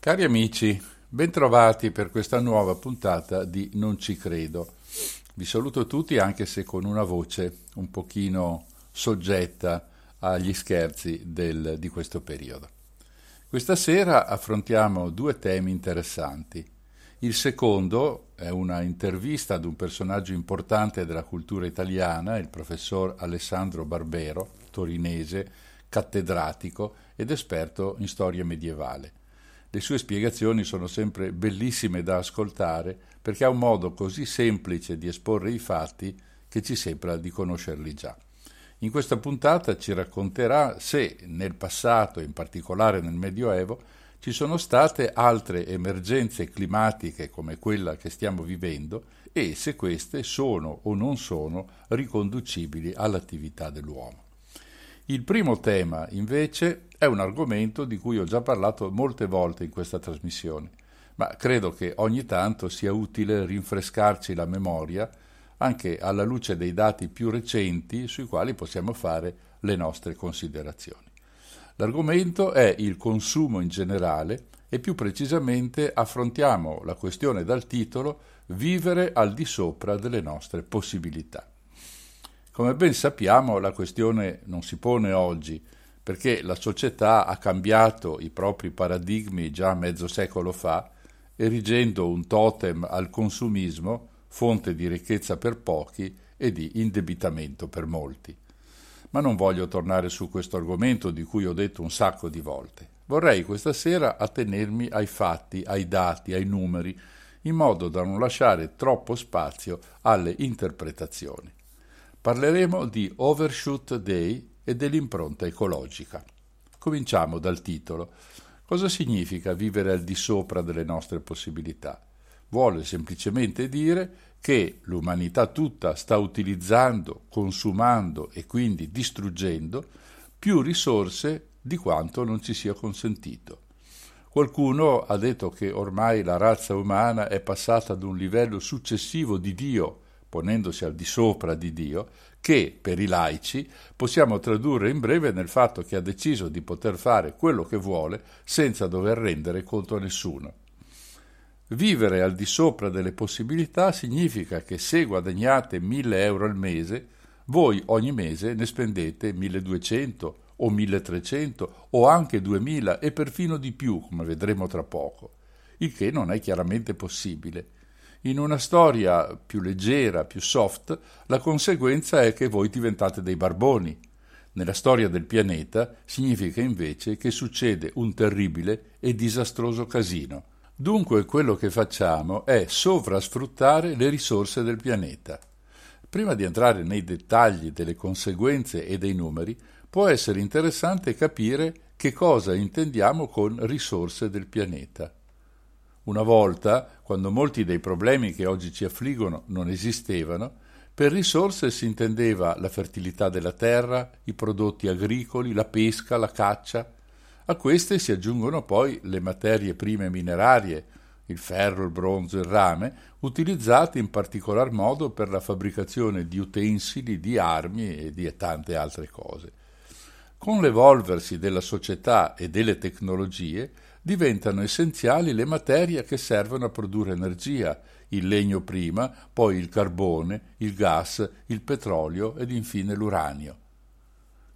Cari amici, bentrovati per questa nuova puntata di Non ci credo. Vi saluto tutti anche se con una voce un pochino soggetta agli scherzi del- di questo periodo. Questa sera affrontiamo due temi interessanti. Il secondo è una intervista ad un personaggio importante della cultura italiana, il professor Alessandro Barbero, torinese, cattedratico ed esperto in storia medievale. Le sue spiegazioni sono sempre bellissime da ascoltare perché ha un modo così semplice di esporre i fatti che ci sembra di conoscerli già. In questa puntata ci racconterà se nel passato, in particolare nel Medioevo, ci sono state altre emergenze climatiche come quella che stiamo vivendo e se queste sono o non sono riconducibili all'attività dell'uomo. Il primo tema, invece, è un argomento di cui ho già parlato molte volte in questa trasmissione, ma credo che ogni tanto sia utile rinfrescarci la memoria anche alla luce dei dati più recenti sui quali possiamo fare le nostre considerazioni. L'argomento è il consumo in generale e più precisamente affrontiamo la questione dal titolo Vivere al di sopra delle nostre possibilità. Come ben sappiamo la questione non si pone oggi perché la società ha cambiato i propri paradigmi già mezzo secolo fa, erigendo un totem al consumismo, fonte di ricchezza per pochi e di indebitamento per molti. Ma non voglio tornare su questo argomento di cui ho detto un sacco di volte. Vorrei questa sera attenermi ai fatti, ai dati, ai numeri, in modo da non lasciare troppo spazio alle interpretazioni. Parleremo di Overshoot Day e dell'impronta ecologica. Cominciamo dal titolo. Cosa significa vivere al di sopra delle nostre possibilità? Vuole semplicemente dire che l'umanità tutta sta utilizzando, consumando e quindi distruggendo più risorse di quanto non ci sia consentito. Qualcuno ha detto che ormai la razza umana è passata ad un livello successivo di Dio, ponendosi al di sopra di Dio, che per i laici possiamo tradurre in breve nel fatto che ha deciso di poter fare quello che vuole senza dover rendere conto a nessuno. Vivere al di sopra delle possibilità significa che se guadagnate 1000 euro al mese, voi ogni mese ne spendete 1200 o 1300 o anche 2000 e perfino di più, come vedremo tra poco, il che non è chiaramente possibile. In una storia più leggera, più soft, la conseguenza è che voi diventate dei barboni. Nella storia del pianeta significa invece che succede un terribile e disastroso casino. Dunque quello che facciamo è sovrasfruttare le risorse del pianeta. Prima di entrare nei dettagli delle conseguenze e dei numeri, può essere interessante capire che cosa intendiamo con risorse del pianeta. Una volta, quando molti dei problemi che oggi ci affliggono non esistevano, per risorse si intendeva la fertilità della terra, i prodotti agricoli, la pesca, la caccia. A queste si aggiungono poi le materie prime minerarie, il ferro, il bronzo, il rame, utilizzate in particolar modo per la fabbricazione di utensili, di armi e di tante altre cose. Con l'evolversi della società e delle tecnologie diventano essenziali le materie che servono a produrre energia, il legno prima, poi il carbone, il gas, il petrolio ed infine l'uranio.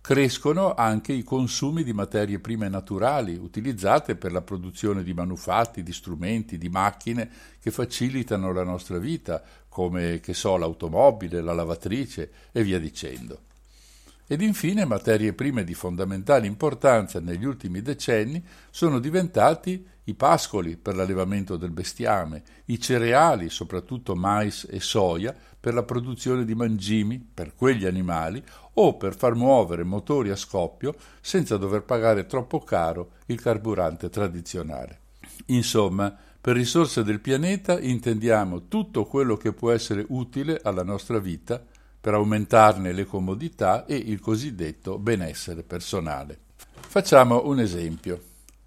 Crescono anche i consumi di materie prime naturali utilizzate per la produzione di manufatti, di strumenti, di macchine che facilitano la nostra vita, come che so l'automobile, la lavatrice e via dicendo. Ed infine materie prime di fondamentale importanza negli ultimi decenni sono diventati i pascoli per l'allevamento del bestiame, i cereali, soprattutto mais e soia, per la produzione di mangimi per quegli animali o per far muovere motori a scoppio senza dover pagare troppo caro il carburante tradizionale. Insomma, per risorse del pianeta intendiamo tutto quello che può essere utile alla nostra vita per aumentarne le comodità e il cosiddetto benessere personale. Facciamo un esempio.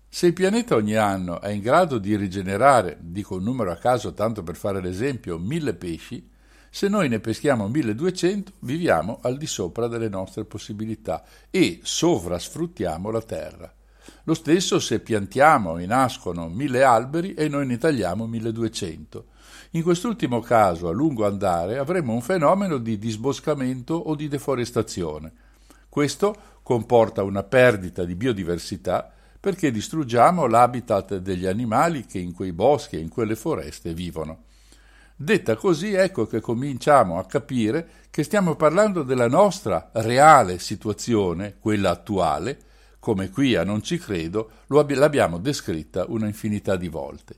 Se il pianeta ogni anno è in grado di rigenerare, dico un numero a caso tanto per fare l'esempio, mille pesci, se noi ne peschiamo 1200 viviamo al di sopra delle nostre possibilità e sovrasfruttiamo la terra. Lo stesso se piantiamo e nascono mille alberi e noi ne tagliamo 1200. In quest'ultimo caso, a lungo andare, avremo un fenomeno di disboscamento o di deforestazione. Questo comporta una perdita di biodiversità perché distruggiamo l'habitat degli animali che in quei boschi e in quelle foreste vivono. Detta così, ecco che cominciamo a capire che stiamo parlando della nostra reale situazione, quella attuale, come qui a Non ci credo, l'abbiamo descritta una infinità di volte.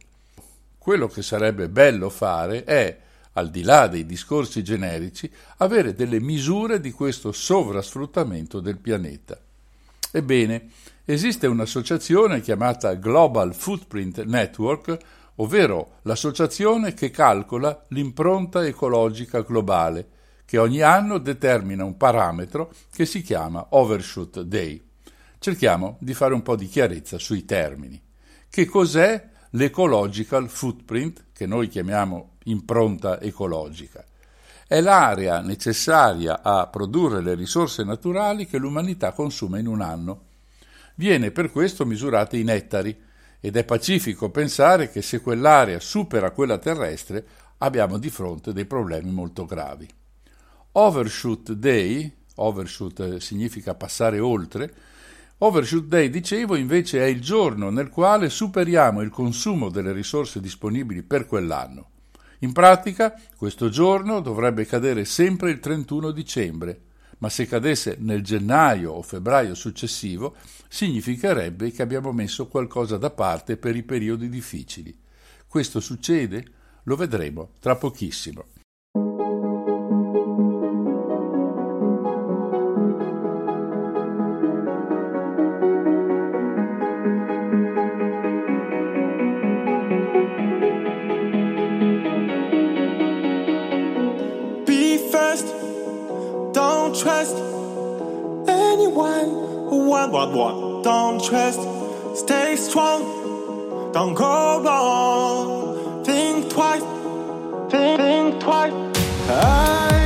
Quello che sarebbe bello fare è, al di là dei discorsi generici, avere delle misure di questo sovrasfruttamento del pianeta. Ebbene, esiste un'associazione chiamata Global Footprint Network, ovvero l'associazione che calcola l'impronta ecologica globale, che ogni anno determina un parametro che si chiama Overshoot Day. Cerchiamo di fare un po' di chiarezza sui termini. Che cos'è l'ecological footprint, che noi chiamiamo impronta ecologica? È l'area necessaria a produrre le risorse naturali che l'umanità consuma in un anno. Viene per questo misurata in ettari ed è pacifico pensare che se quell'area supera quella terrestre abbiamo di fronte dei problemi molto gravi. Overshoot Day, overshoot significa passare oltre, Overshoot Day, dicevo, invece è il giorno nel quale superiamo il consumo delle risorse disponibili per quell'anno. In pratica, questo giorno dovrebbe cadere sempre il 31 dicembre, ma se cadesse nel gennaio o febbraio successivo, significherebbe che abbiamo messo qualcosa da parte per i periodi difficili. Questo succede? Lo vedremo tra pochissimo. What, what. Don't trust, stay strong. Don't go wrong. Think twice, think, think twice. I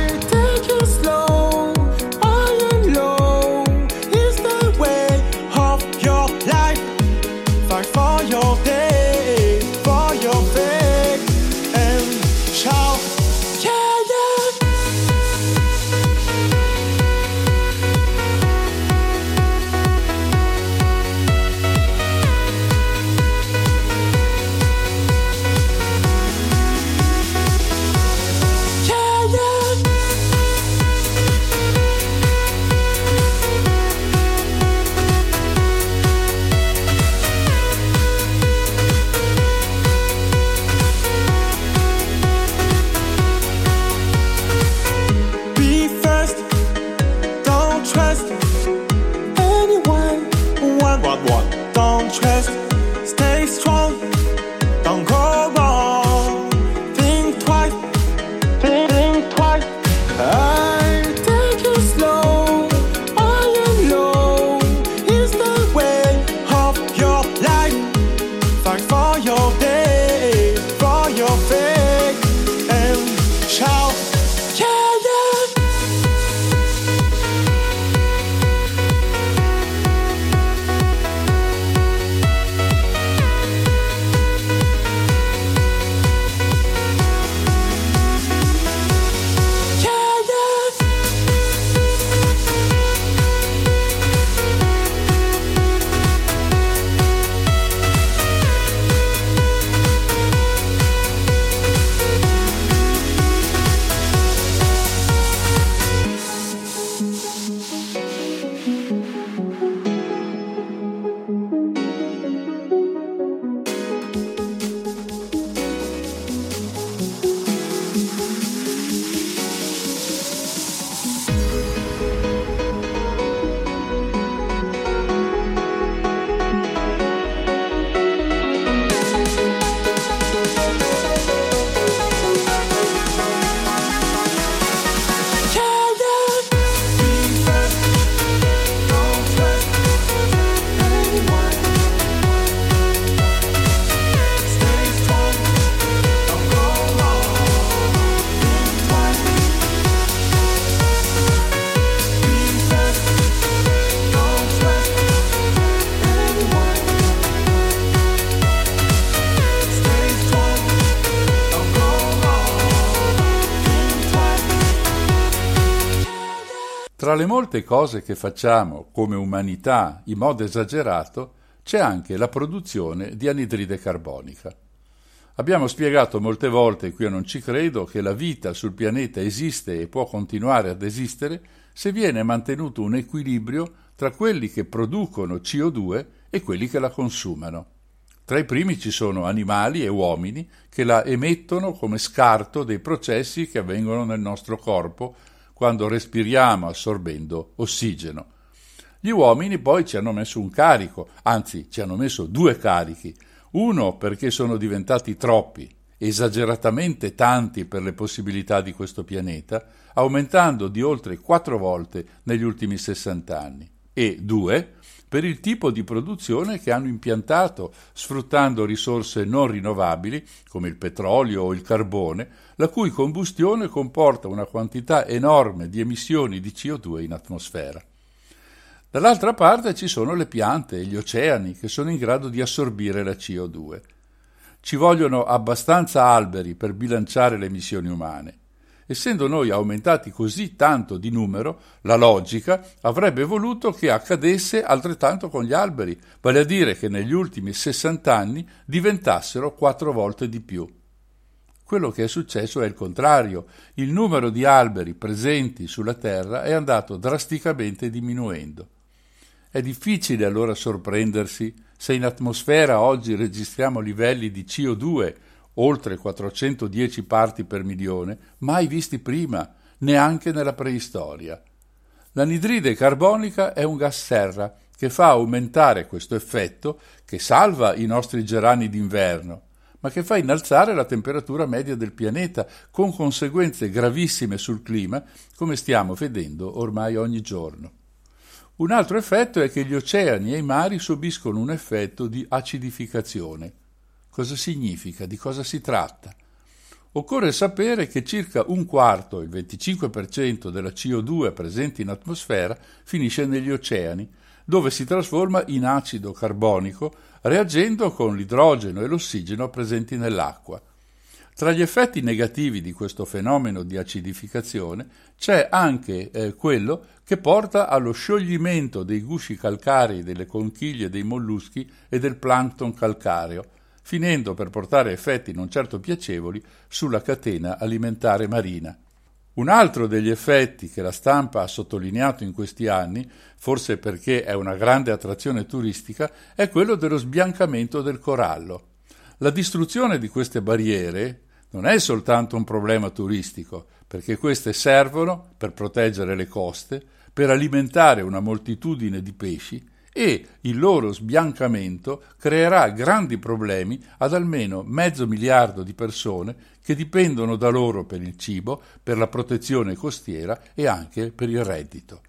Tra le molte cose che facciamo come umanità in modo esagerato, c'è anche la produzione di anidride carbonica. Abbiamo spiegato molte volte, qui io non ci credo, che la vita sul pianeta esiste e può continuare ad esistere se viene mantenuto un equilibrio tra quelli che producono CO2 e quelli che la consumano. Tra i primi ci sono animali e uomini che la emettono come scarto dei processi che avvengono nel nostro corpo quando respiriamo assorbendo ossigeno. Gli uomini poi ci hanno messo un carico, anzi ci hanno messo due carichi, uno perché sono diventati troppi, esageratamente tanti per le possibilità di questo pianeta, aumentando di oltre quattro volte negli ultimi 60 anni, e due per il tipo di produzione che hanno impiantato, sfruttando risorse non rinnovabili, come il petrolio o il carbone, la cui combustione comporta una quantità enorme di emissioni di CO2 in atmosfera. Dall'altra parte ci sono le piante e gli oceani che sono in grado di assorbire la CO2. Ci vogliono abbastanza alberi per bilanciare le emissioni umane. Essendo noi aumentati così tanto di numero, la logica avrebbe voluto che accadesse altrettanto con gli alberi, vale a dire che negli ultimi 60 anni diventassero quattro volte di più. Quello che è successo è il contrario. Il numero di alberi presenti sulla Terra è andato drasticamente diminuendo. È difficile allora sorprendersi se in atmosfera oggi registriamo livelli di CO2 oltre 410 parti per milione, mai visti prima, neanche nella preistoria. L'anidride carbonica è un gas serra che fa aumentare questo effetto che salva i nostri gerani d'inverno, ma che fa innalzare la temperatura media del pianeta con conseguenze gravissime sul clima, come stiamo vedendo ormai ogni giorno. Un altro effetto è che gli oceani e i mari subiscono un effetto di acidificazione. Cosa significa? Di cosa si tratta? Occorre sapere che circa un quarto, il 25% della CO2 presente in atmosfera, finisce negli oceani, dove si trasforma in acido carbonico reagendo con l'idrogeno e l'ossigeno presenti nell'acqua. Tra gli effetti negativi di questo fenomeno di acidificazione c'è anche eh, quello che porta allo scioglimento dei gusci calcarei delle conchiglie dei molluschi e del plancton calcareo, finendo per portare effetti non certo piacevoli sulla catena alimentare marina. Un altro degli effetti che la stampa ha sottolineato in questi anni, forse perché è una grande attrazione turistica, è quello dello sbiancamento del corallo. La distruzione di queste barriere non è soltanto un problema turistico, perché queste servono per proteggere le coste, per alimentare una moltitudine di pesci e il loro sbiancamento creerà grandi problemi ad almeno mezzo miliardo di persone che dipendono da loro per il cibo, per la protezione costiera e anche per il reddito.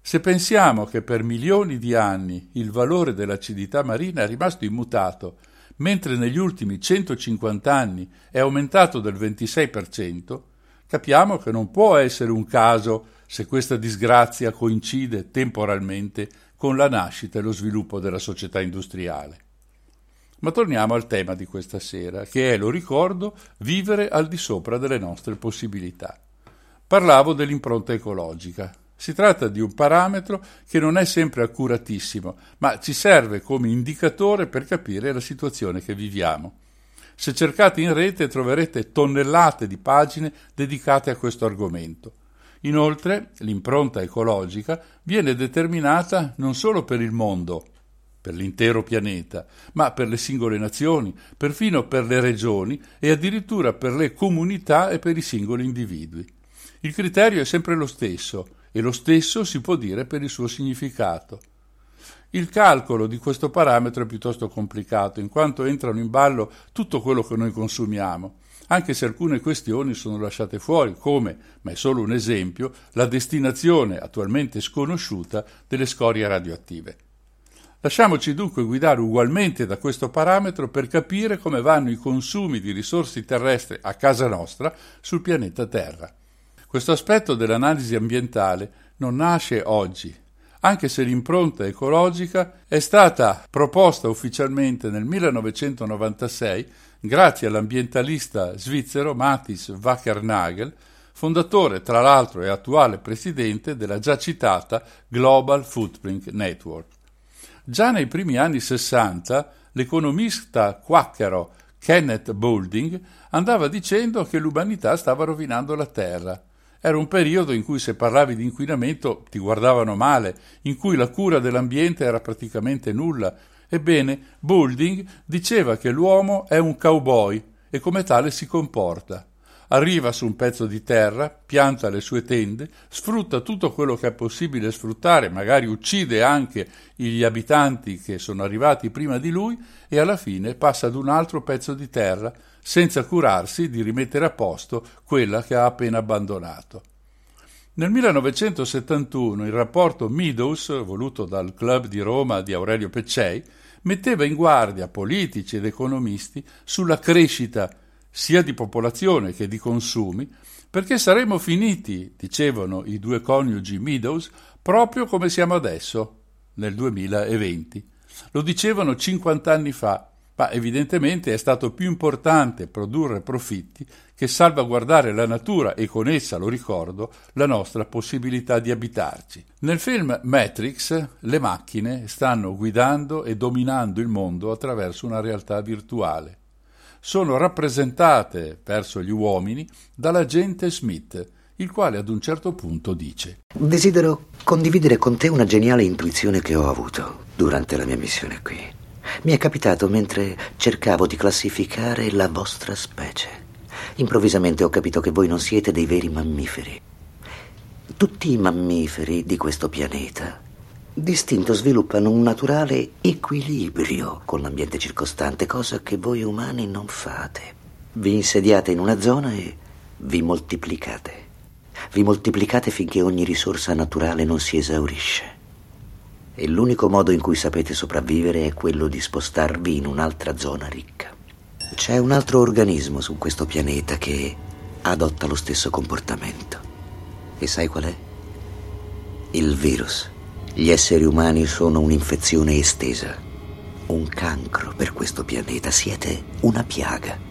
Se pensiamo che per milioni di anni il valore dell'acidità marina è rimasto immutato mentre negli ultimi 150 anni è aumentato del 26%, capiamo che non può essere un caso se questa disgrazia coincide temporalmente con la nascita e lo sviluppo della società industriale. Ma torniamo al tema di questa sera, che è, lo ricordo, vivere al di sopra delle nostre possibilità. Parlavo dell'impronta ecologica. Si tratta di un parametro che non è sempre accuratissimo, ma ci serve come indicatore per capire la situazione che viviamo. Se cercate in rete troverete tonnellate di pagine dedicate a questo argomento. Inoltre, l'impronta ecologica viene determinata non solo per il mondo, per l'intero pianeta, ma per le singole nazioni, perfino per le regioni e addirittura per le comunità e per i singoli individui. Il criterio è sempre lo stesso, e lo stesso si può dire per il suo significato. Il calcolo di questo parametro è piuttosto complicato, in quanto entrano in ballo tutto quello che noi consumiamo, anche se alcune questioni sono lasciate fuori, come, ma è solo un esempio, la destinazione attualmente sconosciuta delle scorie radioattive. Lasciamoci dunque guidare ugualmente da questo parametro per capire come vanno i consumi di risorse terrestri a casa nostra sul pianeta Terra. Questo aspetto dell'analisi ambientale non nasce oggi, anche se l'impronta ecologica è stata proposta ufficialmente nel 1996 grazie all'ambientalista svizzero Mathis Wackernagel, fondatore tra l'altro e attuale presidente della già citata Global Footprint Network. Già nei primi anni 60 l'economista quacchero Kenneth Boulding andava dicendo che l'umanità stava rovinando la Terra. Era un periodo in cui se parlavi di inquinamento ti guardavano male, in cui la cura dell'ambiente era praticamente nulla. Ebbene, Boulding diceva che l'uomo è un cowboy e come tale si comporta arriva su un pezzo di terra, pianta le sue tende, sfrutta tutto quello che è possibile sfruttare, magari uccide anche gli abitanti che sono arrivati prima di lui e alla fine passa ad un altro pezzo di terra senza curarsi di rimettere a posto quella che ha appena abbandonato. Nel 1971 il rapporto Meadows, voluto dal club di Roma di Aurelio Peccei, metteva in guardia politici ed economisti sulla crescita sia di popolazione che di consumi, perché saremmo finiti, dicevano i due coniugi Meadows, proprio come siamo adesso, nel 2020. Lo dicevano 50 anni fa, ma evidentemente è stato più importante produrre profitti che salvaguardare la natura e con essa, lo ricordo, la nostra possibilità di abitarci. Nel film Matrix le macchine stanno guidando e dominando il mondo attraverso una realtà virtuale sono rappresentate verso gli uomini dall'agente Smith, il quale ad un certo punto dice Desidero condividere con te una geniale intuizione che ho avuto durante la mia missione qui. Mi è capitato mentre cercavo di classificare la vostra specie. Improvvisamente ho capito che voi non siete dei veri mammiferi. Tutti i mammiferi di questo pianeta distinto sviluppano un naturale equilibrio con l'ambiente circostante, cosa che voi umani non fate. Vi insediate in una zona e vi moltiplicate. Vi moltiplicate finché ogni risorsa naturale non si esaurisce. E l'unico modo in cui sapete sopravvivere è quello di spostarvi in un'altra zona ricca. C'è un altro organismo su questo pianeta che adotta lo stesso comportamento. E sai qual è? Il virus. Gli esseri umani sono un'infezione estesa, un cancro per questo pianeta, siete una piaga.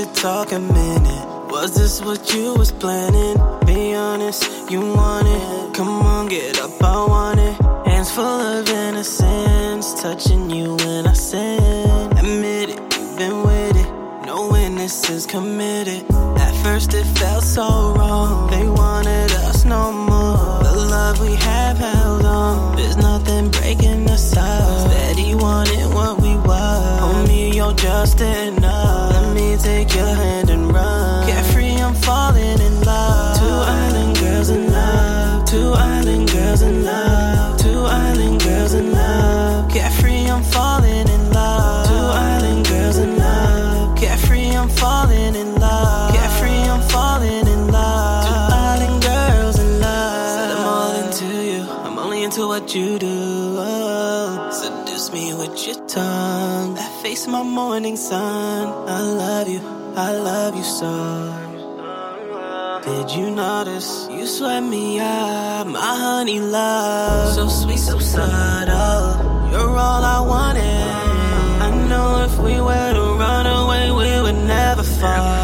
Talk a minute? Was this what you was planning? Be honest, you want it. Come on, get up, I want it. Hands full of innocence, touching you when I sin. Admit it, you've been with it. No witnesses committed. At first it felt so wrong. They wanted us no more. The love we have held on. There's nothing breaking us up. Steady wanted what we were. Homie, you're just enough. Take your hand and run. Carefree, I'm falling in love. Two island girls in love. Two island girls in love. Two island girls in love. Carefree, I'm falling in love. Two island girls in love. Carefree, I'm falling in love. Carefree, I'm falling in love. Two island girls in love. Said I'm all into you. I'm only into what you do. With your tongue. That face, my morning sun. I love you. I love you so. Did you notice you sweat me up, my honey love? So sweet, so subtle. You're all I wanted. I know if we were to run away, we would never fall.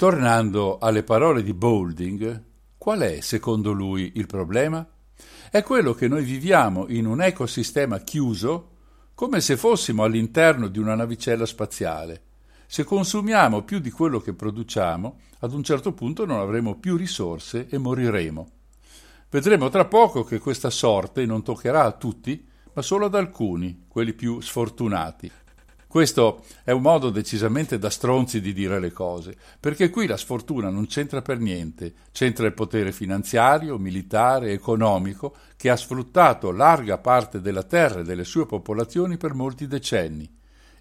E tornando alle parole di Boulding, qual è secondo lui il problema? È quello che noi viviamo in un ecosistema chiuso come se fossimo all'interno di una navicella spaziale. Se consumiamo più di quello che produciamo, ad un certo punto non avremo più risorse e moriremo. Vedremo tra poco che questa sorte non toccherà a tutti, ma solo ad alcuni, quelli più sfortunati. Questo è un modo decisamente da stronzi di dire le cose, perché qui la sfortuna non c'entra per niente, c'entra il potere finanziario, militare, economico, che ha sfruttato larga parte della terra e delle sue popolazioni per molti decenni.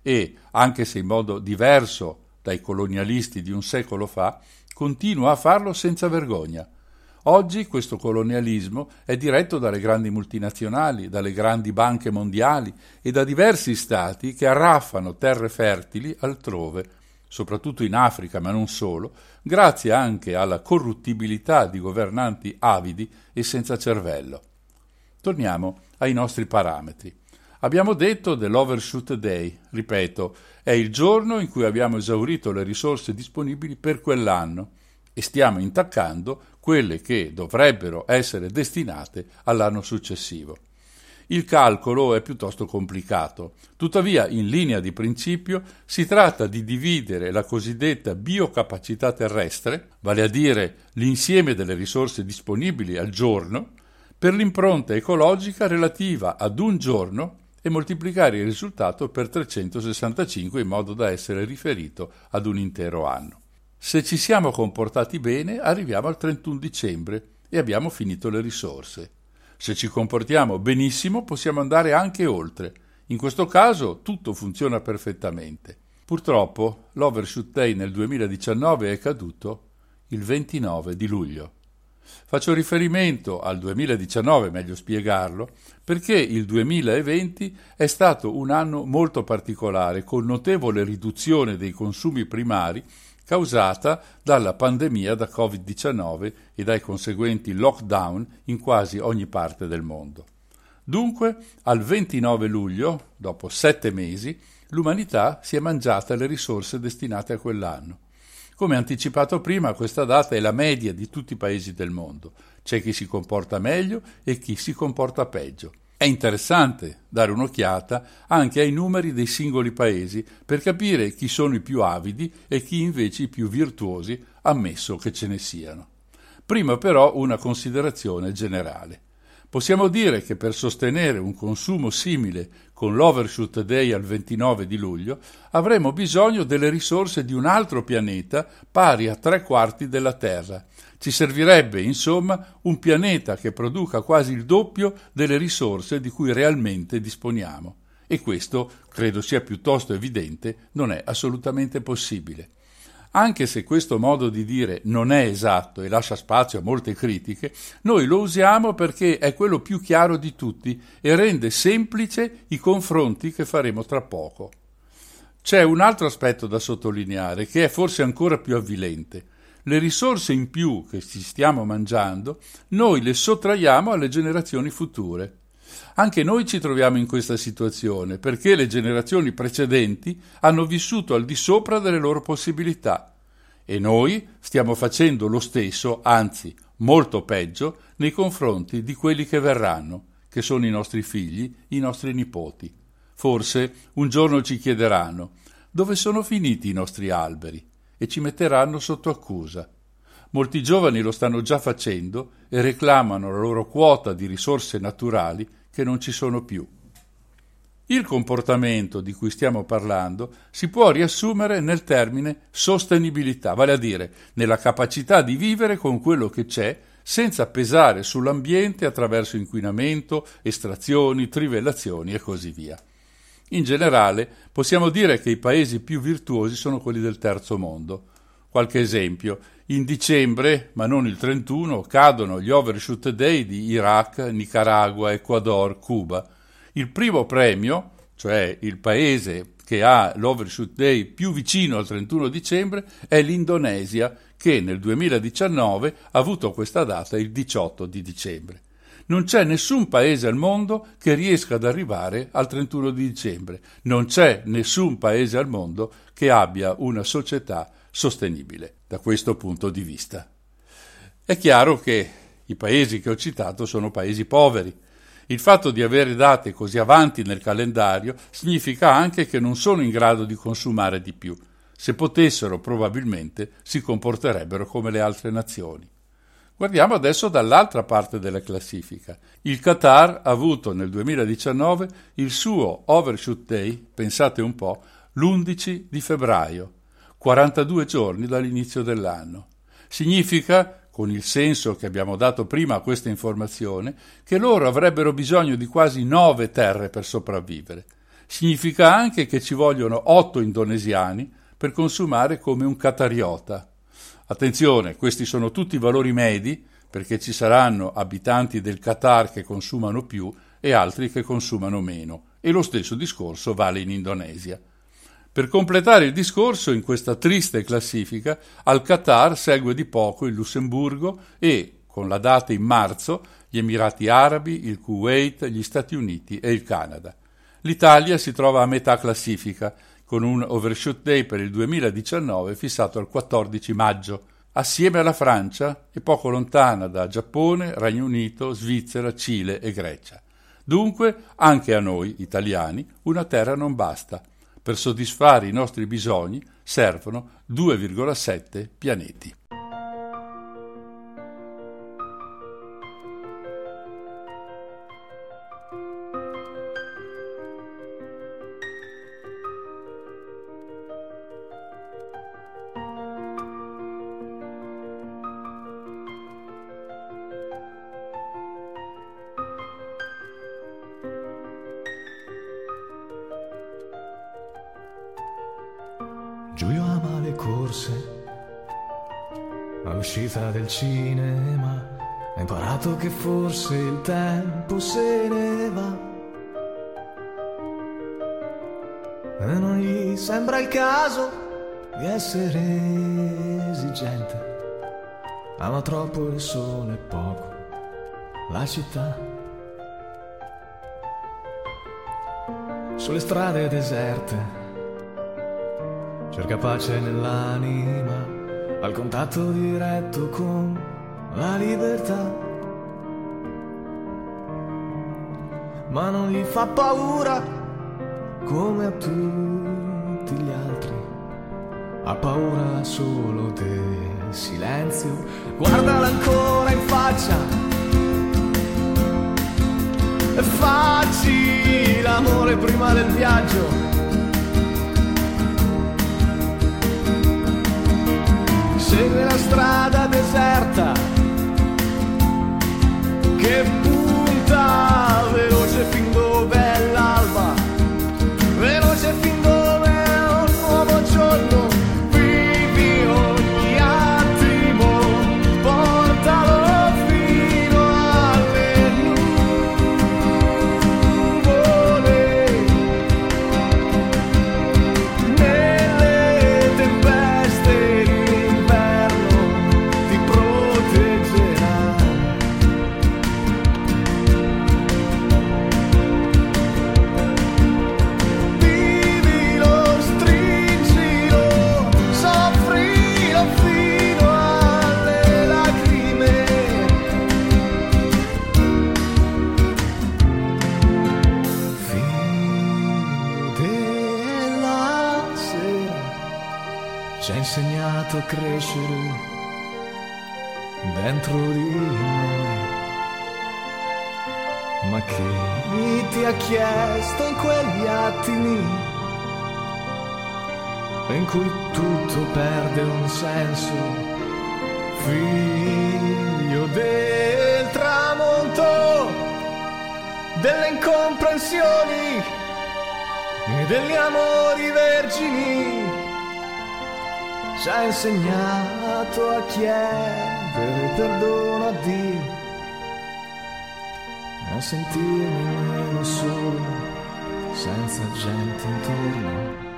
E, anche se in modo diverso dai colonialisti di un secolo fa, continua a farlo senza vergogna Oggi questo colonialismo è diretto dalle grandi multinazionali, dalle grandi banche mondiali e da diversi stati che arraffano terre fertili altrove, soprattutto in Africa, ma non solo, grazie anche alla corruttibilità di governanti avidi e senza cervello. Torniamo ai nostri parametri. Abbiamo detto dell'Overshoot Day, ripeto, è il giorno in cui abbiamo esaurito le risorse disponibili per quell'anno e stiamo intaccando quelle che dovrebbero essere destinate all'anno successivo. Il calcolo è piuttosto complicato, tuttavia in linea di principio si tratta di dividere la cosiddetta biocapacità terrestre, vale a dire l'insieme delle risorse disponibili al giorno, per l'impronta ecologica relativa ad un giorno e moltiplicare il risultato per 365 in modo da essere riferito ad un intero anno. Se ci siamo comportati bene, arriviamo al 31 dicembre e abbiamo finito le risorse. Se ci comportiamo benissimo, possiamo andare anche oltre. In questo caso tutto funziona perfettamente. Purtroppo l'Overshoot Day nel 2019 è caduto il 29 di luglio. Faccio riferimento al 2019, meglio spiegarlo, perché il 2020 è stato un anno molto particolare, con notevole riduzione dei consumi primari causata dalla pandemia da Covid-19 e dai conseguenti lockdown in quasi ogni parte del mondo. Dunque, al 29 luglio, dopo sette mesi, l'umanità si è mangiata le risorse destinate a quell'anno. Come anticipato prima, questa data è la media di tutti i paesi del mondo. C'è chi si comporta meglio e chi si comporta peggio. È interessante dare un'occhiata anche ai numeri dei singoli paesi per capire chi sono i più avidi e chi invece i più virtuosi, ammesso che ce ne siano. Prima però una considerazione generale. Possiamo dire che per sostenere un consumo simile con l'Overshoot Day al 29 di luglio avremo bisogno delle risorse di un altro pianeta pari a tre quarti della Terra, ci servirebbe, insomma, un pianeta che produca quasi il doppio delle risorse di cui realmente disponiamo. E questo, credo sia piuttosto evidente, non è assolutamente possibile. Anche se questo modo di dire non è esatto e lascia spazio a molte critiche, noi lo usiamo perché è quello più chiaro di tutti e rende semplice i confronti che faremo tra poco. C'è un altro aspetto da sottolineare che è forse ancora più avvilente le risorse in più che ci stiamo mangiando, noi le sottraiamo alle generazioni future. Anche noi ci troviamo in questa situazione perché le generazioni precedenti hanno vissuto al di sopra delle loro possibilità e noi stiamo facendo lo stesso, anzi molto peggio, nei confronti di quelli che verranno, che sono i nostri figli, i nostri nipoti. Forse un giorno ci chiederanno dove sono finiti i nostri alberi? E ci metteranno sotto accusa. Molti giovani lo stanno già facendo e reclamano la loro quota di risorse naturali che non ci sono più. Il comportamento di cui stiamo parlando si può riassumere nel termine sostenibilità, vale a dire nella capacità di vivere con quello che c'è senza pesare sull'ambiente attraverso inquinamento, estrazioni, trivellazioni e così via. In generale possiamo dire che i paesi più virtuosi sono quelli del terzo mondo. Qualche esempio. In dicembre, ma non il 31, cadono gli Overshoot Day di Iraq, Nicaragua, Ecuador, Cuba. Il primo premio, cioè il paese che ha l'Overshoot Day più vicino al 31 dicembre, è l'Indonesia, che nel 2019 ha avuto questa data il 18 di dicembre. Non c'è nessun paese al mondo che riesca ad arrivare al 31 di dicembre. Non c'è nessun paese al mondo che abbia una società sostenibile da questo punto di vista. È chiaro che i paesi che ho citato sono paesi poveri. Il fatto di avere date così avanti nel calendario significa anche che non sono in grado di consumare di più. Se potessero, probabilmente si comporterebbero come le altre nazioni. Guardiamo adesso dall'altra parte della classifica. Il Qatar ha avuto nel 2019 il suo Overshoot Day, pensate un po', l'11 di febbraio, 42 giorni dall'inizio dell'anno. Significa, con il senso che abbiamo dato prima a questa informazione, che loro avrebbero bisogno di quasi nove terre per sopravvivere. Significa anche che ci vogliono otto indonesiani per consumare come un catariota. Attenzione, questi sono tutti valori medi perché ci saranno abitanti del Qatar che consumano più e altri che consumano meno e lo stesso discorso vale in Indonesia. Per completare il discorso, in questa triste classifica, al Qatar segue di poco il Lussemburgo e, con la data in marzo, gli Emirati Arabi, il Kuwait, gli Stati Uniti e il Canada. L'Italia si trova a metà classifica, con un overshoot day per il 2019 fissato al 14 maggio, assieme alla Francia e poco lontana da Giappone, Regno Unito, Svizzera, Cile e Grecia. Dunque, anche a noi, italiani, una terra non basta. Per soddisfare i nostri bisogni servono 2,7 pianeti. Cinema ha imparato che forse il tempo se ne va. E non gli sembra il caso di essere esigente. Ama troppo il sole e poco la città. Sulle strade deserte cerca pace nell'anima, al contatto diretto con la libertà. Ma non gli fa paura come a tutti gli altri, ha paura solo del silenzio. Guardala ancora in faccia e facci l'amore prima del viaggio. Segue la strada deserta che punta veloce fin ha chiesto in quegli attimi in cui tutto perde un senso? Figlio del tramonto, delle incomprensioni e degli amori vergini ci ha insegnato a chiedere perdono a Dio a sentirmi meno solo senza gente intorno.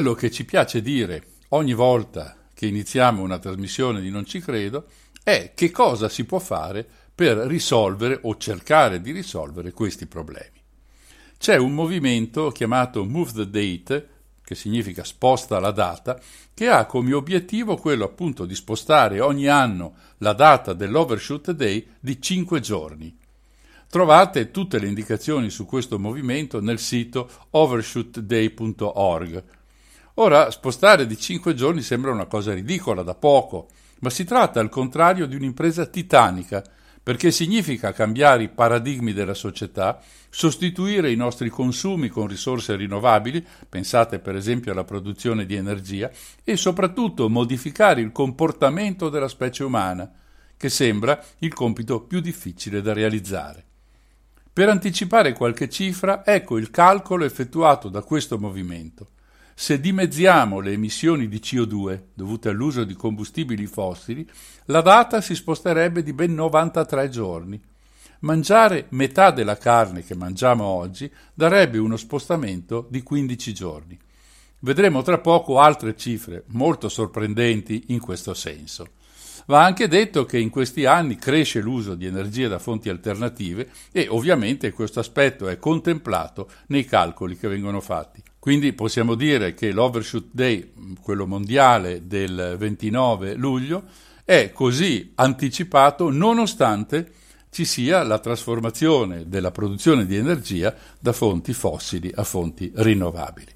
Quello che ci piace dire ogni volta che iniziamo una trasmissione di Non ci credo è che cosa si può fare per risolvere o cercare di risolvere questi problemi. C'è un movimento chiamato Move the Date, che significa sposta la data, che ha come obiettivo quello appunto di spostare ogni anno la data dell'Overshoot Day di 5 giorni. Trovate tutte le indicazioni su questo movimento nel sito overshootday.org. Ora, spostare di 5 giorni sembra una cosa ridicola, da poco, ma si tratta al contrario di un'impresa titanica, perché significa cambiare i paradigmi della società, sostituire i nostri consumi con risorse rinnovabili, pensate per esempio alla produzione di energia, e soprattutto modificare il comportamento della specie umana, che sembra il compito più difficile da realizzare. Per anticipare qualche cifra, ecco il calcolo effettuato da questo movimento. Se dimezziamo le emissioni di CO2 dovute all'uso di combustibili fossili, la data si sposterebbe di ben 93 giorni. Mangiare metà della carne che mangiamo oggi darebbe uno spostamento di 15 giorni. Vedremo tra poco altre cifre molto sorprendenti in questo senso. Va anche detto che in questi anni cresce l'uso di energie da fonti alternative e ovviamente questo aspetto è contemplato nei calcoli che vengono fatti. Quindi possiamo dire che l'Overshoot Day, quello mondiale del 29 luglio, è così anticipato nonostante ci sia la trasformazione della produzione di energia da fonti fossili a fonti rinnovabili.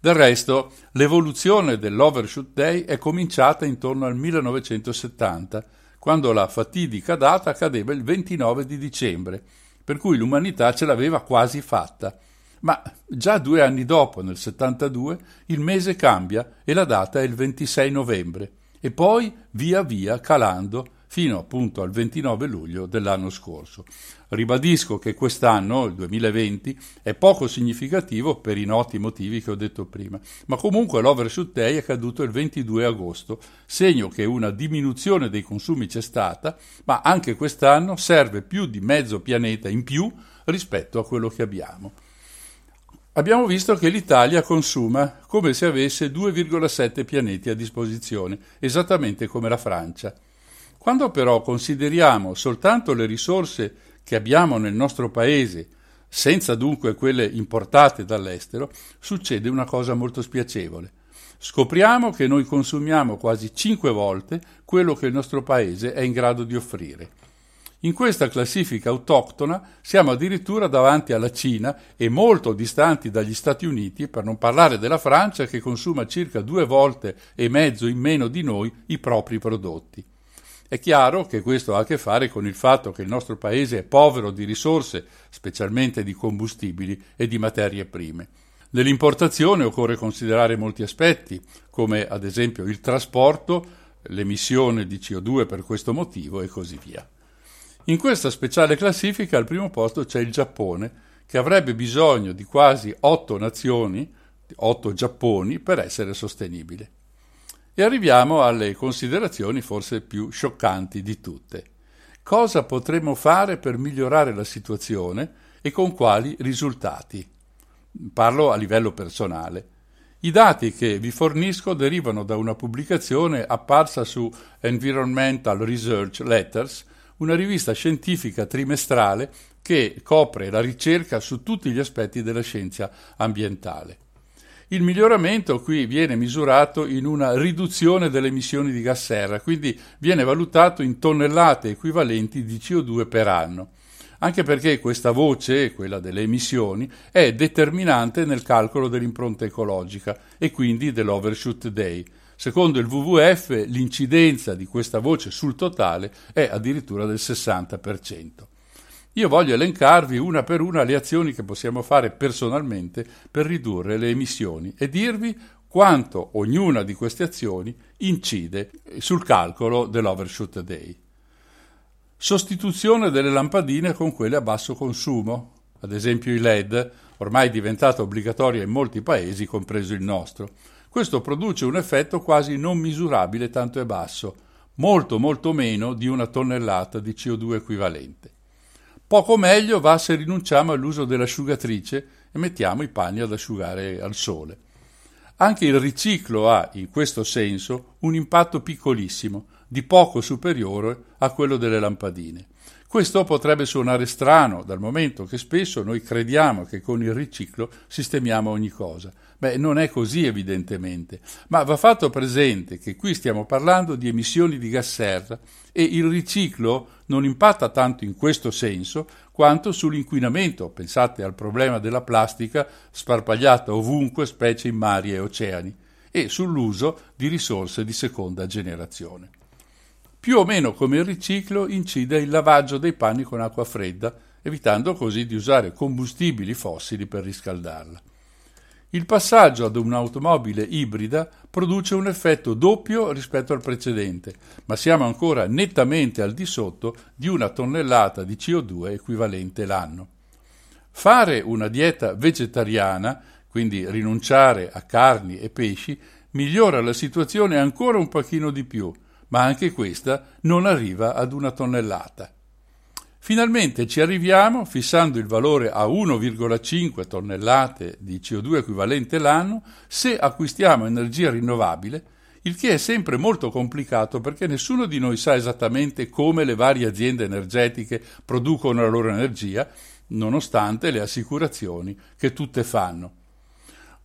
Del resto, l'evoluzione dell'Overshoot Day è cominciata intorno al 1970, quando la fatidica data cadeva il 29 di dicembre, per cui l'umanità ce l'aveva quasi fatta ma già due anni dopo, nel 72, il mese cambia e la data è il 26 novembre e poi via via calando fino appunto al 29 luglio dell'anno scorso. Ribadisco che quest'anno, il 2020, è poco significativo per i noti motivi che ho detto prima, ma comunque l'overshoot day è caduto il 22 agosto, segno che una diminuzione dei consumi c'è stata, ma anche quest'anno serve più di mezzo pianeta in più rispetto a quello che abbiamo abbiamo visto che l'Italia consuma come se avesse 2,7 pianeti a disposizione, esattamente come la Francia. Quando però consideriamo soltanto le risorse che abbiamo nel nostro paese, senza dunque quelle importate dall'estero, succede una cosa molto spiacevole. Scopriamo che noi consumiamo quasi 5 volte quello che il nostro paese è in grado di offrire. In questa classifica autoctona siamo addirittura davanti alla Cina e molto distanti dagli Stati Uniti, per non parlare della Francia che consuma circa due volte e mezzo in meno di noi i propri prodotti. È chiaro che questo ha a che fare con il fatto che il nostro paese è povero di risorse, specialmente di combustibili e di materie prime. Nell'importazione occorre considerare molti aspetti, come ad esempio il trasporto, l'emissione di CO2 per questo motivo e così via. In questa speciale classifica al primo posto c'è il Giappone, che avrebbe bisogno di quasi otto nazioni, otto Giapponi, per essere sostenibile. E arriviamo alle considerazioni forse più scioccanti di tutte. Cosa potremmo fare per migliorare la situazione e con quali risultati? Parlo a livello personale. I dati che vi fornisco derivano da una pubblicazione apparsa su Environmental Research Letters, una rivista scientifica trimestrale che copre la ricerca su tutti gli aspetti della scienza ambientale. Il miglioramento qui viene misurato in una riduzione delle emissioni di gas serra, quindi viene valutato in tonnellate equivalenti di CO2 per anno, anche perché questa voce, quella delle emissioni, è determinante nel calcolo dell'impronta ecologica e quindi dell'overshoot day, Secondo il WWF l'incidenza di questa voce sul totale è addirittura del 60%. Io voglio elencarvi una per una le azioni che possiamo fare personalmente per ridurre le emissioni e dirvi quanto ognuna di queste azioni incide sul calcolo dell'overshoot day. Sostituzione delle lampadine con quelle a basso consumo, ad esempio i LED, ormai diventata obbligatoria in molti paesi, compreso il nostro. Questo produce un effetto quasi non misurabile, tanto è basso, molto molto meno di una tonnellata di CO2 equivalente. Poco meglio va se rinunciamo all'uso dell'asciugatrice e mettiamo i panni ad asciugare al sole. Anche il riciclo ha, in questo senso, un impatto piccolissimo, di poco superiore a quello delle lampadine. Questo potrebbe suonare strano, dal momento che spesso noi crediamo che con il riciclo sistemiamo ogni cosa. Beh, non è così evidentemente, ma va fatto presente che qui stiamo parlando di emissioni di gas serra e il riciclo non impatta tanto in questo senso quanto sull'inquinamento, pensate al problema della plastica sparpagliata ovunque, specie in mari e oceani, e sull'uso di risorse di seconda generazione. Più o meno come il riciclo incide il lavaggio dei panni con acqua fredda, evitando così di usare combustibili fossili per riscaldarla. Il passaggio ad un'automobile ibrida produce un effetto doppio rispetto al precedente, ma siamo ancora nettamente al di sotto di una tonnellata di CO2 equivalente l'anno. Fare una dieta vegetariana, quindi rinunciare a carni e pesci, migliora la situazione ancora un pochino di più, ma anche questa non arriva ad una tonnellata. Finalmente ci arriviamo fissando il valore a 1,5 tonnellate di CO2 equivalente l'anno se acquistiamo energia rinnovabile, il che è sempre molto complicato perché nessuno di noi sa esattamente come le varie aziende energetiche producono la loro energia, nonostante le assicurazioni che tutte fanno.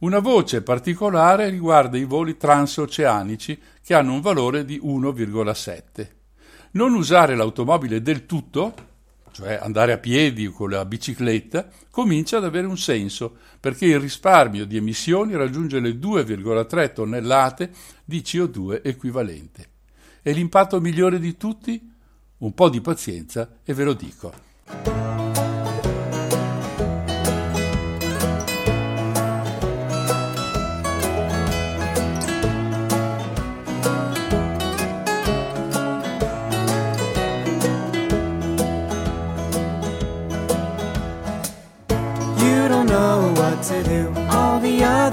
Una voce particolare riguarda i voli transoceanici che hanno un valore di 1,7. Non usare l'automobile del tutto, cioè andare a piedi o con la bicicletta, comincia ad avere un senso, perché il risparmio di emissioni raggiunge le 2,3 tonnellate di CO2 equivalente. E l'impatto migliore di tutti? Un po' di pazienza e ve lo dico.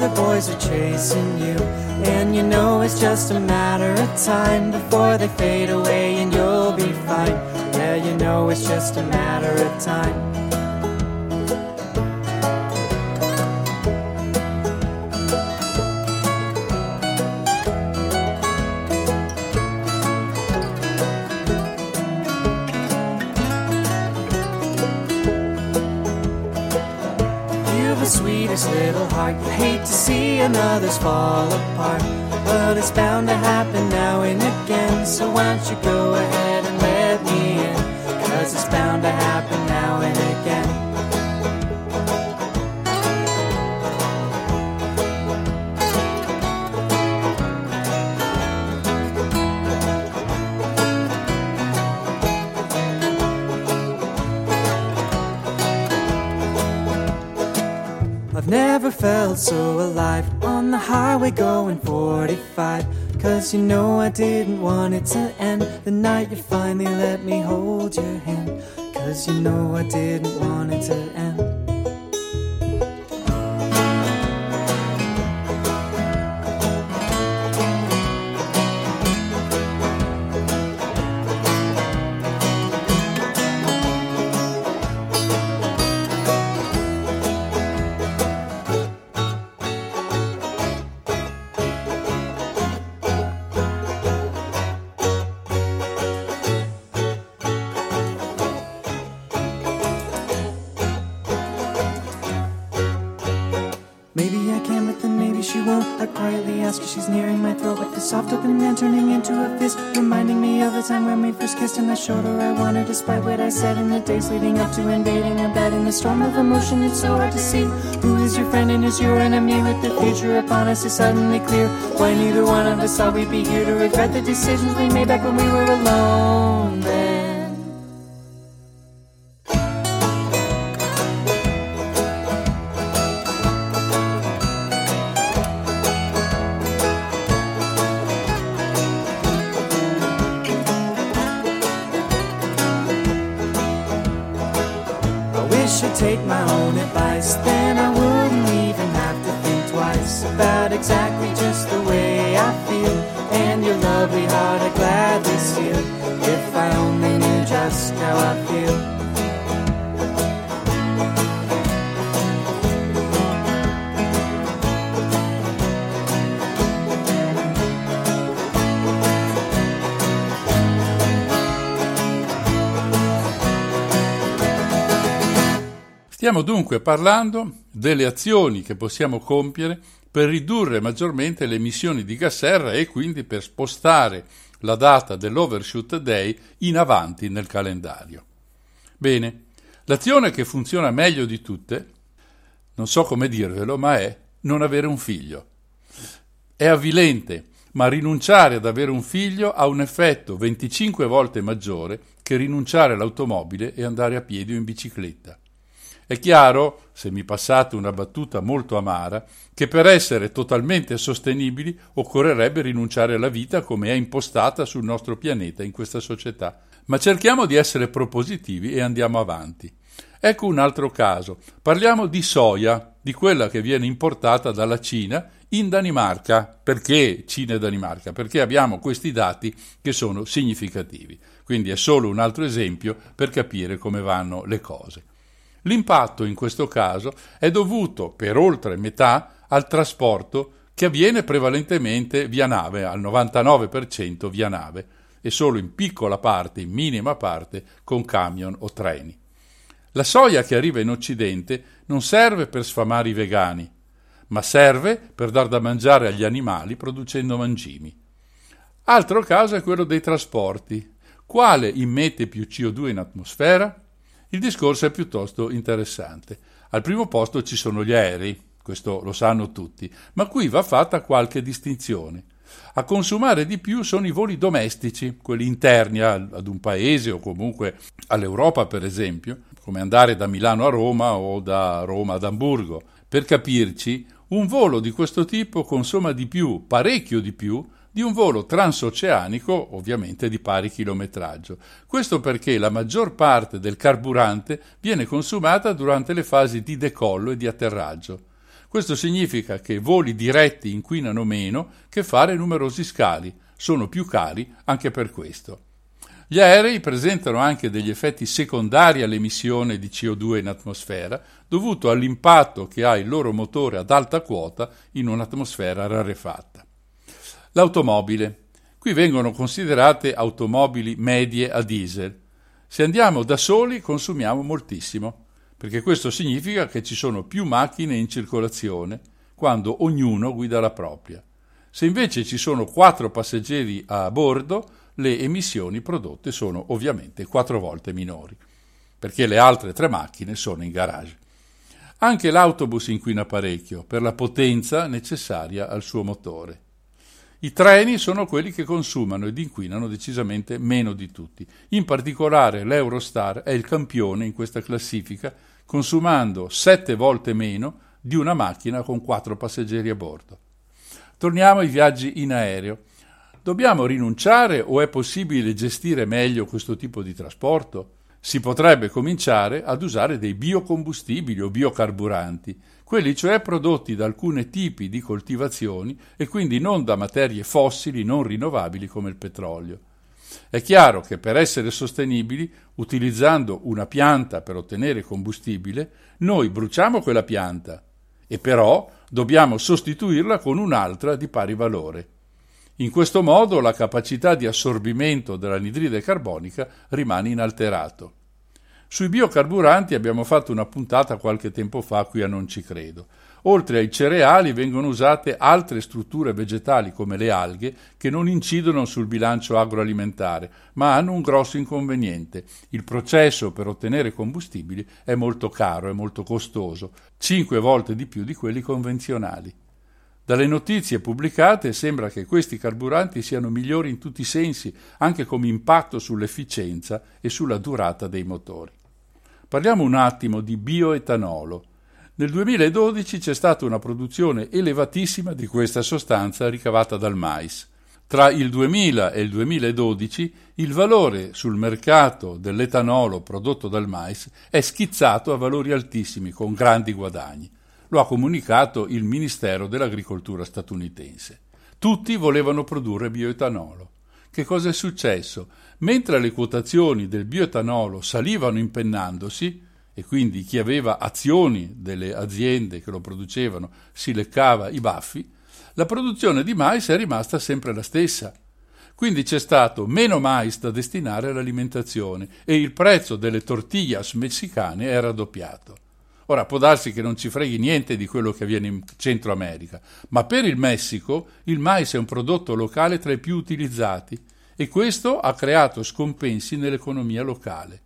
Other boys are chasing you. And you know it's just a matter of time before they fade away and you'll be fine. Yeah, you know it's just a matter of time. Sweetest little heart. You hate to see another's fall apart, but it's bound to happen now and again. So why don't you go ahead and let me in? Cause it's bound to happen Never felt so alive on the highway going 45. Cause you know I didn't want it to end the night you finally let me hold your hand. Cause you know I didn't want it to end. Of the time when we first kissed. I showed her I wanted, despite what I said in the days leading up to invading a bed. In the storm of emotion, it's so hard to see who is your friend and who's your enemy. With the future upon us, it's suddenly clear why neither one of us thought we'd be here to regret the decisions we made back when we were alone. Dunque parlando delle azioni che possiamo compiere per ridurre maggiormente le emissioni di gas serra e quindi per spostare la data dell'Overshoot Day in avanti nel calendario. Bene, l'azione che funziona meglio di tutte, non so come dirvelo, ma è non avere un figlio. È avvilente, ma rinunciare ad avere un figlio ha un effetto 25 volte maggiore che rinunciare all'automobile e andare a piedi o in bicicletta. È chiaro, se mi passate una battuta molto amara, che per essere totalmente sostenibili occorrerebbe rinunciare alla vita come è impostata sul nostro pianeta in questa società. Ma cerchiamo di essere propositivi e andiamo avanti. Ecco un altro caso. Parliamo di soia, di quella che viene importata dalla Cina in Danimarca. Perché Cina e Danimarca? Perché abbiamo questi dati che sono significativi. Quindi è solo un altro esempio per capire come vanno le cose. L'impatto in questo caso è dovuto per oltre metà al trasporto che avviene prevalentemente via nave, al 99% via nave, e solo in piccola parte, in minima parte, con camion o treni. La soia che arriva in Occidente non serve per sfamare i vegani, ma serve per dar da mangiare agli animali producendo mangimi. Altro caso è quello dei trasporti. Quale immette più CO2 in atmosfera? Il discorso è piuttosto interessante. Al primo posto ci sono gli aerei, questo lo sanno tutti, ma qui va fatta qualche distinzione. A consumare di più sono i voli domestici, quelli interni ad un paese o comunque all'Europa, per esempio, come andare da Milano a Roma o da Roma ad Amburgo. Per capirci, un volo di questo tipo consuma di più, parecchio di più, di un volo transoceanico, ovviamente di pari chilometraggio. Questo perché la maggior parte del carburante viene consumata durante le fasi di decollo e di atterraggio. Questo significa che voli diretti inquinano meno che fare numerosi scali, sono più cari anche per questo. Gli aerei presentano anche degli effetti secondari all'emissione di CO2 in atmosfera, dovuto all'impatto che ha il loro motore ad alta quota in un'atmosfera rarefatta. L'automobile. Qui vengono considerate automobili medie a diesel. Se andiamo da soli consumiamo moltissimo, perché questo significa che ci sono più macchine in circolazione quando ognuno guida la propria. Se invece ci sono quattro passeggeri a bordo, le emissioni prodotte sono ovviamente quattro volte minori, perché le altre tre macchine sono in garage. Anche l'autobus inquina parecchio per la potenza necessaria al suo motore. I treni sono quelli che consumano ed inquinano decisamente meno di tutti. In particolare l'Eurostar è il campione in questa classifica, consumando sette volte meno di una macchina con quattro passeggeri a bordo. Torniamo ai viaggi in aereo. Dobbiamo rinunciare o è possibile gestire meglio questo tipo di trasporto? Si potrebbe cominciare ad usare dei biocombustibili o biocarburanti, quelli cioè prodotti da alcuni tipi di coltivazioni e quindi non da materie fossili non rinnovabili come il petrolio. È chiaro che per essere sostenibili, utilizzando una pianta per ottenere combustibile, noi bruciamo quella pianta e però dobbiamo sostituirla con un'altra di pari valore. In questo modo la capacità di assorbimento dell'anidride carbonica rimane inalterato. Sui biocarburanti abbiamo fatto una puntata qualche tempo fa qui a Non ci credo. Oltre ai cereali vengono usate altre strutture vegetali come le alghe che non incidono sul bilancio agroalimentare, ma hanno un grosso inconveniente. Il processo per ottenere combustibili è molto caro, è molto costoso, cinque volte di più di quelli convenzionali. Dalle notizie pubblicate sembra che questi carburanti siano migliori in tutti i sensi, anche come impatto sull'efficienza e sulla durata dei motori. Parliamo un attimo di bioetanolo. Nel 2012 c'è stata una produzione elevatissima di questa sostanza ricavata dal mais. Tra il 2000 e il 2012 il valore sul mercato dell'etanolo prodotto dal mais è schizzato a valori altissimi, con grandi guadagni. Lo ha comunicato il Ministero dell'Agricoltura statunitense. Tutti volevano produrre bioetanolo. Che cosa è successo? Mentre le quotazioni del bioetanolo salivano impennandosi, e quindi chi aveva azioni delle aziende che lo producevano si leccava i baffi, la produzione di mais è rimasta sempre la stessa. Quindi c'è stato meno mais da destinare all'alimentazione e il prezzo delle tortillas messicane è raddoppiato. Ora può darsi che non ci freghi niente di quello che avviene in Centro America, ma per il Messico il mais è un prodotto locale tra i più utilizzati e questo ha creato scompensi nell'economia locale.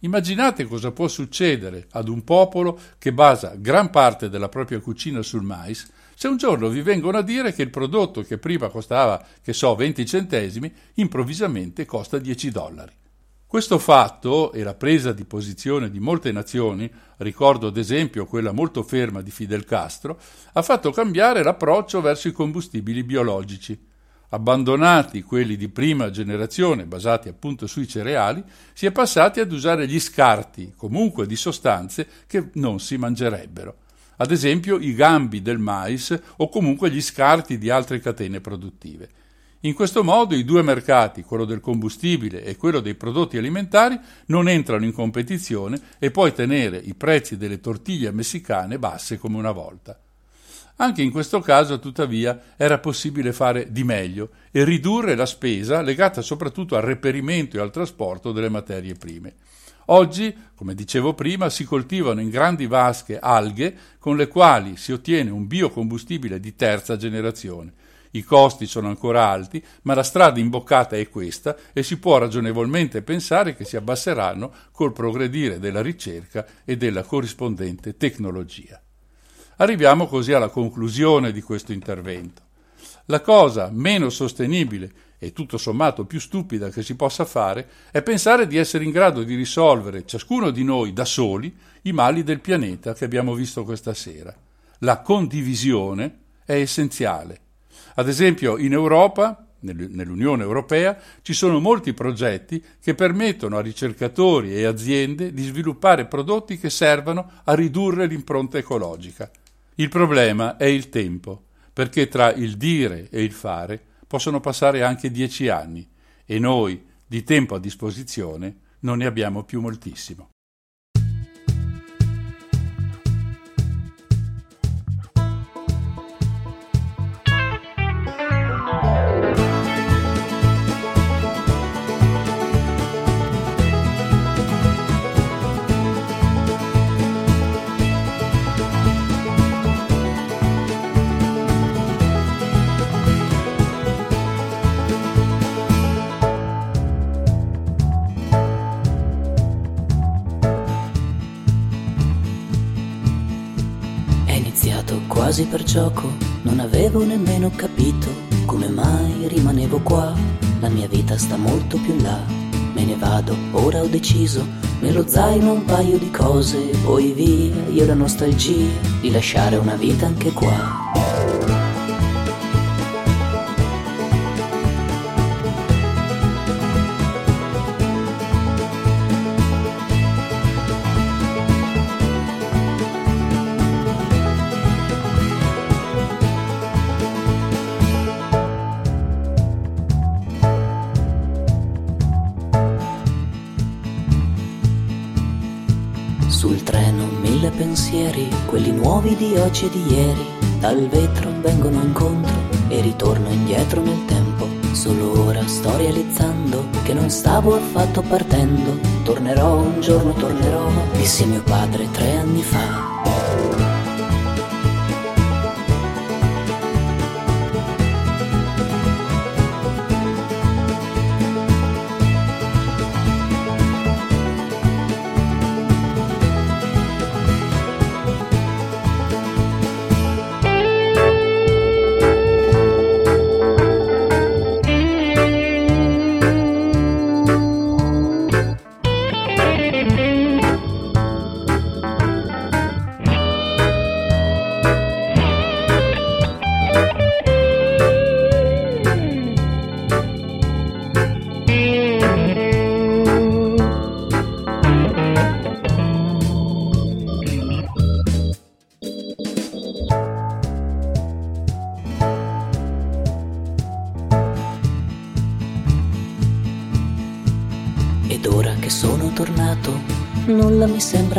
Immaginate cosa può succedere ad un popolo che basa gran parte della propria cucina sul mais se un giorno vi vengono a dire che il prodotto che prima costava, che so, 20 centesimi, improvvisamente costa 10 dollari. Questo fatto e la presa di posizione di molte nazioni, ricordo ad esempio quella molto ferma di Fidel Castro, ha fatto cambiare l'approccio verso i combustibili biologici. Abbandonati quelli di prima generazione basati appunto sui cereali, si è passati ad usare gli scarti, comunque di sostanze che non si mangerebbero ad esempio i gambi del mais o comunque gli scarti di altre catene produttive. In questo modo i due mercati, quello del combustibile e quello dei prodotti alimentari, non entrano in competizione e puoi tenere i prezzi delle tortiglie messicane basse come una volta. Anche in questo caso, tuttavia, era possibile fare di meglio e ridurre la spesa legata soprattutto al reperimento e al trasporto delle materie prime. Oggi, come dicevo prima, si coltivano in grandi vasche alghe con le quali si ottiene un biocombustibile di terza generazione. I costi sono ancora alti, ma la strada imboccata è questa e si può ragionevolmente pensare che si abbasseranno col progredire della ricerca e della corrispondente tecnologia. Arriviamo così alla conclusione di questo intervento. La cosa meno sostenibile e tutto sommato più stupida che si possa fare è pensare di essere in grado di risolvere ciascuno di noi da soli i mali del pianeta che abbiamo visto questa sera. La condivisione è essenziale. Ad esempio in Europa, nell'Unione Europea, ci sono molti progetti che permettono a ricercatori e aziende di sviluppare prodotti che servano a ridurre l'impronta ecologica. Il problema è il tempo, perché tra il dire e il fare possono passare anche dieci anni e noi, di tempo a disposizione, non ne abbiamo più moltissimo. Quasi per gioco, non avevo nemmeno capito come mai rimanevo qua. La mia vita sta molto più là. Me ne vado, ora ho deciso, nello zaino un paio di cose, poi via, io la nostalgia di lasciare una vita anche qua. Oggi e di ieri, dal vetro vengono incontro e ritorno indietro nel tempo. Solo ora sto realizzando che non stavo affatto partendo. Tornerò un giorno, tornerò, disse mio padre tre anni fa.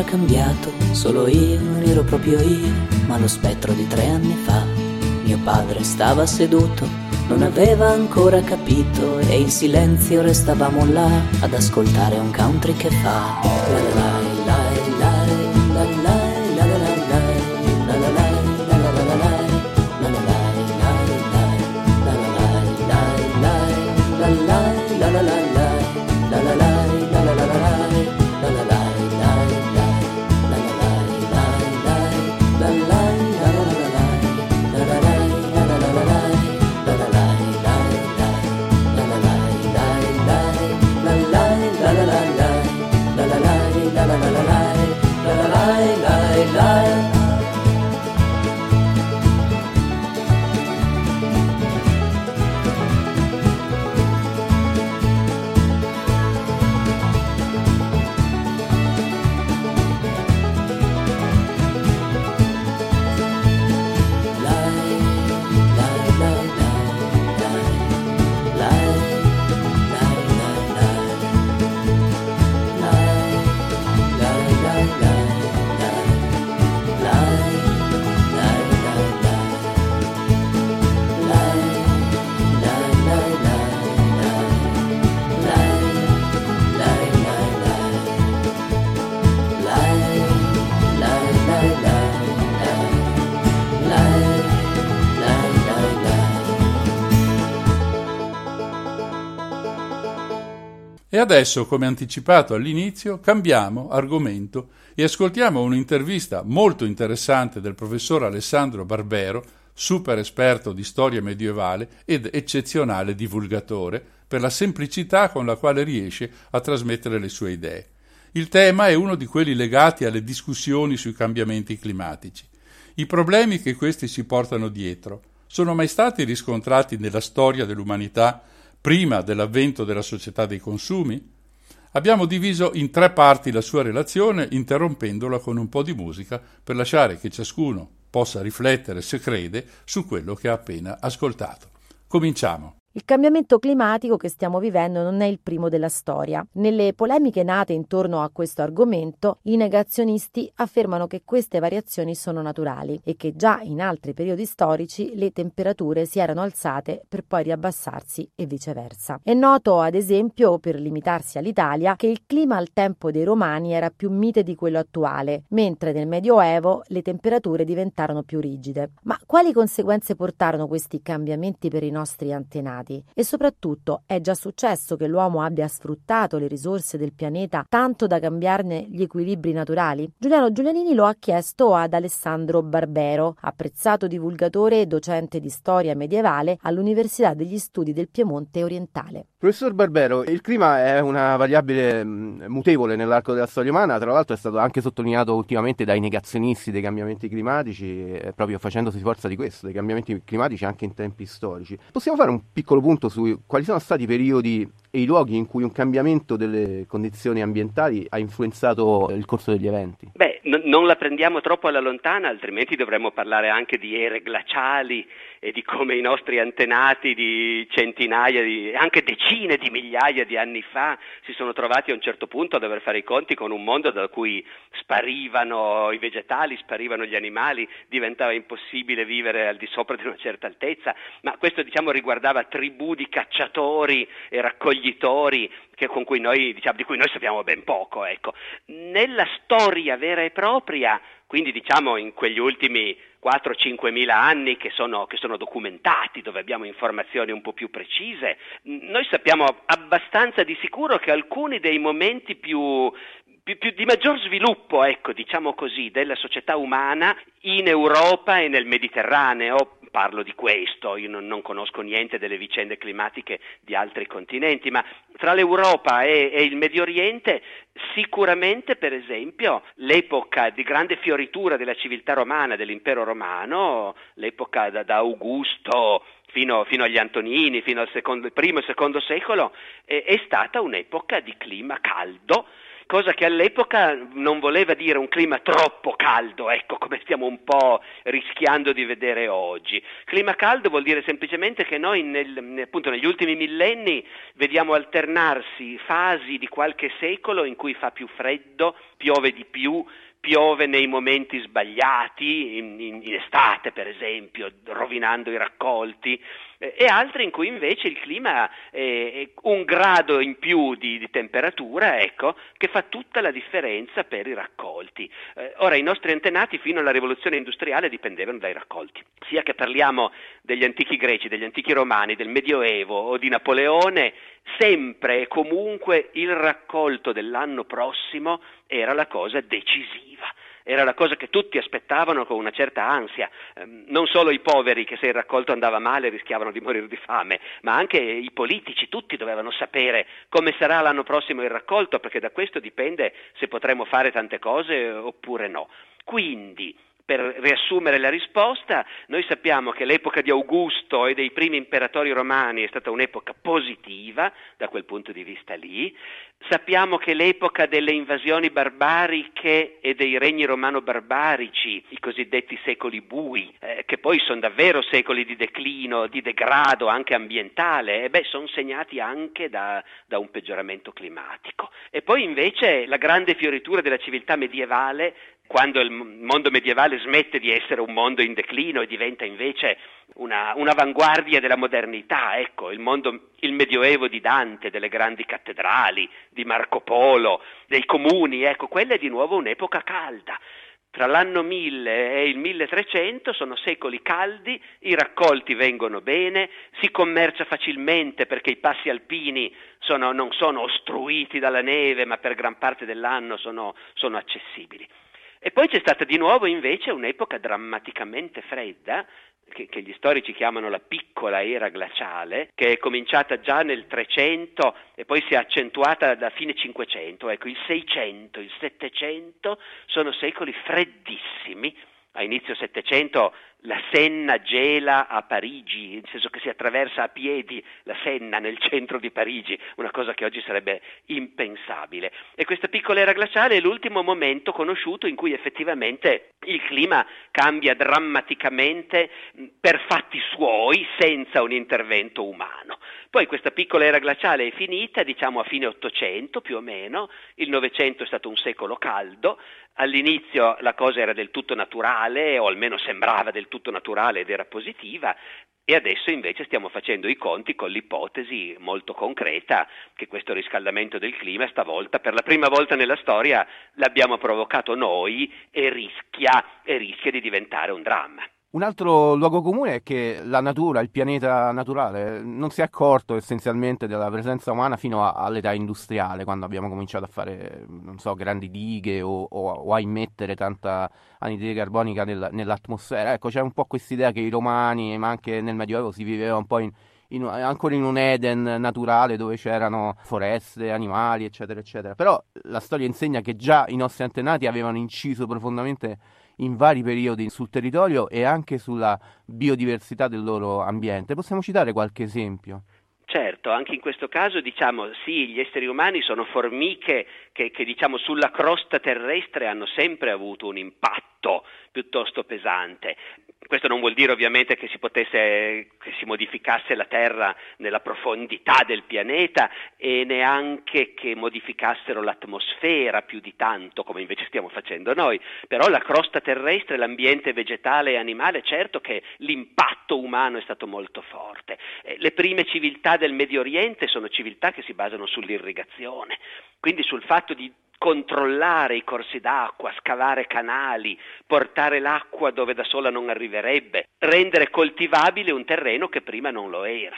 Cambiato, solo io non ero proprio io, ma lo spettro di tre anni fa. Mio padre stava seduto, non aveva ancora capito e in silenzio restavamo là ad ascoltare un country che fa. La la la E adesso, come anticipato all'inizio, cambiamo argomento e ascoltiamo un'intervista molto interessante del professor Alessandro Barbero, super esperto di storia medievale ed eccezionale divulgatore, per la semplicità con la quale riesce a trasmettere le sue idee. Il tema è uno di quelli legati alle discussioni sui cambiamenti climatici. I problemi che questi si portano dietro sono mai stati riscontrati nella storia dell'umanità prima dell'avvento della società dei consumi? Abbiamo diviso in tre parti la sua relazione, interrompendola con un po' di musica per lasciare che ciascuno possa riflettere, se crede, su quello che ha appena ascoltato. Cominciamo. Il cambiamento climatico che stiamo vivendo non è il primo della storia. Nelle polemiche nate intorno a questo argomento, i negazionisti affermano che queste variazioni sono naturali e che già in altri periodi storici le temperature si erano alzate per poi riabbassarsi e viceversa. È noto, ad esempio, per limitarsi all'Italia, che il clima al tempo dei Romani era più mite di quello attuale, mentre nel Medioevo le temperature diventarono più rigide. Ma quali conseguenze portarono questi cambiamenti per i nostri antenati? Terminati e soprattutto è già successo che l'uomo abbia sfruttato le risorse del pianeta tanto da cambiarne gli equilibri naturali? Giuliano Giulianini lo ha chiesto ad Alessandro Barbero, apprezzato divulgatore e docente di storia medievale all'Università degli Studi del Piemonte Orientale. Professor Barbero, il clima è una variabile mm, mutevole nell'arco della storia umana, tra l'altro è stato anche sottolineato ultimamente dai negazionisti dei cambiamenti climatici, eh, proprio facendosi forza di questo, dei cambiamenti climatici anche in tempi storici. Possiamo fare un piccolo piccolo punto su quali sono stati i periodi e i luoghi in cui un cambiamento delle condizioni ambientali ha influenzato il corso degli eventi? Beh, n- non la prendiamo troppo alla lontana, altrimenti dovremmo parlare anche di ere glaciali e di come i nostri antenati di centinaia, di, anche decine di migliaia di anni fa si sono trovati a un certo punto a dover fare i conti con un mondo da cui sparivano i vegetali, sparivano gli animali, diventava impossibile vivere al di sopra di una certa altezza, ma questo diciamo riguardava tribù di cacciatori e raccoglitori cui noi, diciamo, di cui noi sappiamo ben poco. Ecco. Nella storia vera e propria, quindi diciamo in quegli ultimi 4-5 mila anni che sono, che sono, documentati, dove abbiamo informazioni un po' più precise, noi sappiamo abbastanza di sicuro che alcuni dei momenti più, più, più, di maggior sviluppo, ecco, diciamo così, della società umana in Europa e nel Mediterraneo, parlo di questo, io non, non, conosco niente delle vicende climatiche di altri continenti, ma tra l'Europa e, e, il Medio Oriente sicuramente per esempio l'epoca di grande fioritura della civiltà romana, dell'impero romano, l'epoca da, da Augusto fino, fino, agli Antonini, fino al secondo, primo e secondo secolo, è, è stata un'epoca di clima caldo cosa che all'epoca non voleva dire un clima troppo caldo, ecco come stiamo un po' rischiando di vedere oggi. Clima caldo vuol dire semplicemente che noi nel, appunto negli ultimi millenni vediamo alternarsi fasi di qualche secolo in cui fa più freddo, piove di più, piove nei momenti sbagliati, in, in, in, estate per esempio, rovinando i raccolti, eh, e altri in cui invece il clima è un grado in più di, di, temperatura, ecco, che fa tutta la differenza per i raccolti. Eh, ora, i nostri antenati fino alla rivoluzione industriale dipendevano dai raccolti, sia che parliamo degli antichi greci, degli antichi romani, del Medioevo o di Napoleone, sempre e comunque il raccolto dell'anno prossimo era la cosa decisiva era la cosa che tutti aspettavano con una certa ansia, ehm, non solo i poveri che se il raccolto andava male rischiavano di morire di fame, ma anche i politici, tutti dovevano sapere come sarà l'anno prossimo il raccolto, perché da questo dipende se potremo fare tante cose oppure no. Quindi, per riassumere la risposta, noi sappiamo che l'epoca di Augusto e dei primi imperatori romani è stata un'epoca positiva da quel punto di vista lì, sappiamo che l'epoca delle invasioni barbariche e dei regni romano-barbarici, i cosiddetti secoli bui, eh, che poi sono davvero secoli di declino, di degrado anche ambientale, eh, sono segnati anche da, da un peggioramento climatico. E poi invece la grande fioritura della civiltà medievale quando il mondo medievale smette di essere un mondo in declino e diventa invece una, un'avanguardia della modernità, ecco, il, mondo, il Medioevo di Dante, delle grandi cattedrali, di Marco Polo, dei comuni, ecco, quella è di nuovo un'epoca calda. Tra l'anno 1000 e il 1300 sono secoli caldi, i raccolti vengono bene, si commercia facilmente perché i passi alpini sono, non sono ostruiti dalla neve, ma per gran parte dell'anno sono, sono accessibili. E poi c'è stata di nuovo invece un'epoca drammaticamente fredda, che, che, gli storici chiamano la piccola era glaciale, che è cominciata già nel 300 e poi si è accentuata da fine 500. Ecco, il 600, il 700 sono secoli freddissimi. A inizio 700 la Senna gela a Parigi, nel senso che si attraversa a piedi la Senna nel centro di Parigi, una cosa che oggi sarebbe impensabile. E questa piccola era glaciale è l'ultimo momento conosciuto in cui effettivamente il clima cambia drammaticamente per fatti suoi senza un intervento umano. Poi questa piccola era glaciale è finita, diciamo a fine Ottocento più o meno, il Novecento è stato un secolo caldo, all'inizio la cosa era del tutto naturale, o almeno sembrava del tutto naturale ed era positiva, e adesso invece stiamo facendo i conti con l'ipotesi molto concreta che questo riscaldamento del clima stavolta, per la prima volta nella storia, l'abbiamo provocato noi e rischia, e rischia di diventare un dramma. Un altro luogo comune è che la natura, il pianeta naturale, non si è accorto essenzialmente della presenza umana fino a, all'età industriale, quando abbiamo cominciato a fare, non so, grandi dighe o, o, o a immettere tanta anidride carbonica nel, nell'atmosfera. Ecco, c'è un po' questa idea che i romani, ma anche nel Medioevo, si viveva un po' in, in, ancora in un Eden naturale dove c'erano foreste, animali, eccetera, eccetera. Però la storia insegna che già i nostri antenati avevano inciso profondamente in vari periodi sul territorio e anche sulla biodiversità del loro ambiente. Possiamo citare qualche esempio? Certo, anche in questo caso diciamo sì, gli esseri umani sono formiche che, che diciamo, sulla crosta terrestre hanno sempre avuto un impatto piuttosto pesante. Questo non vuol dire ovviamente che si potesse, che si modificasse la Terra nella profondità del pianeta e neanche che modificassero l'atmosfera più di tanto, come invece stiamo facendo noi. Però la crosta terrestre, l'ambiente vegetale e animale, certo che l'impatto umano è stato molto forte. Eh, le prime civiltà del Medio Oriente sono civiltà che si basano sull'irrigazione, quindi sul fatto di controllare i corsi d'acqua, scavare canali, portare l'acqua dove da sola non arriverebbe, rendere coltivabile un terreno che prima non lo era.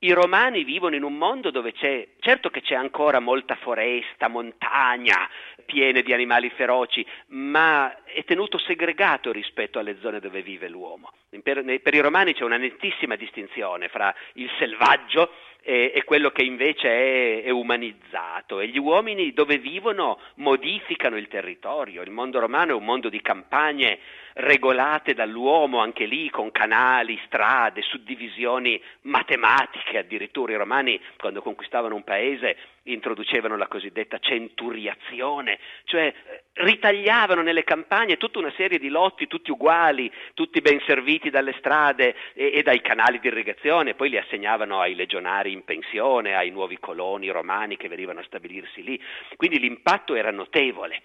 I romani vivono in un mondo dove c'è, certo che c'è ancora molta foresta, montagna, piene di animali feroci, ma è tenuto segregato rispetto alle zone dove vive l'uomo. Per, per i romani c'è una nettissima distinzione fra il selvaggio e, e quello che invece è, è, umanizzato e gli uomini dove vivono modificano il territorio. Il mondo romano è un mondo di campagne regolate dall'uomo, anche lì con canali, strade, suddivisioni matematiche, addirittura i romani quando conquistavano un paese introducevano la cosiddetta centuriazione, cioè eh, ritagliavano nelle campagne tutta una serie di lotti tutti uguali, tutti ben serviti dalle strade e, e dai canali di irrigazione, poi li assegnavano ai legionari in pensione, ai nuovi coloni romani che venivano a stabilirsi lì, quindi l'impatto era notevole.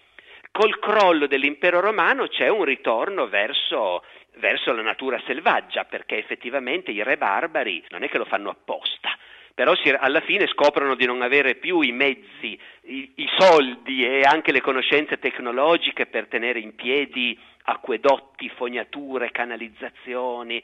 Col crollo dell'impero romano c'è un ritorno verso, verso la natura selvaggia, perché effettivamente i re barbari non è che lo fanno apposta, però si, alla fine scoprono di non avere più i mezzi, i, i, soldi e anche le conoscenze tecnologiche per tenere in piedi acquedotti, fognature, canalizzazioni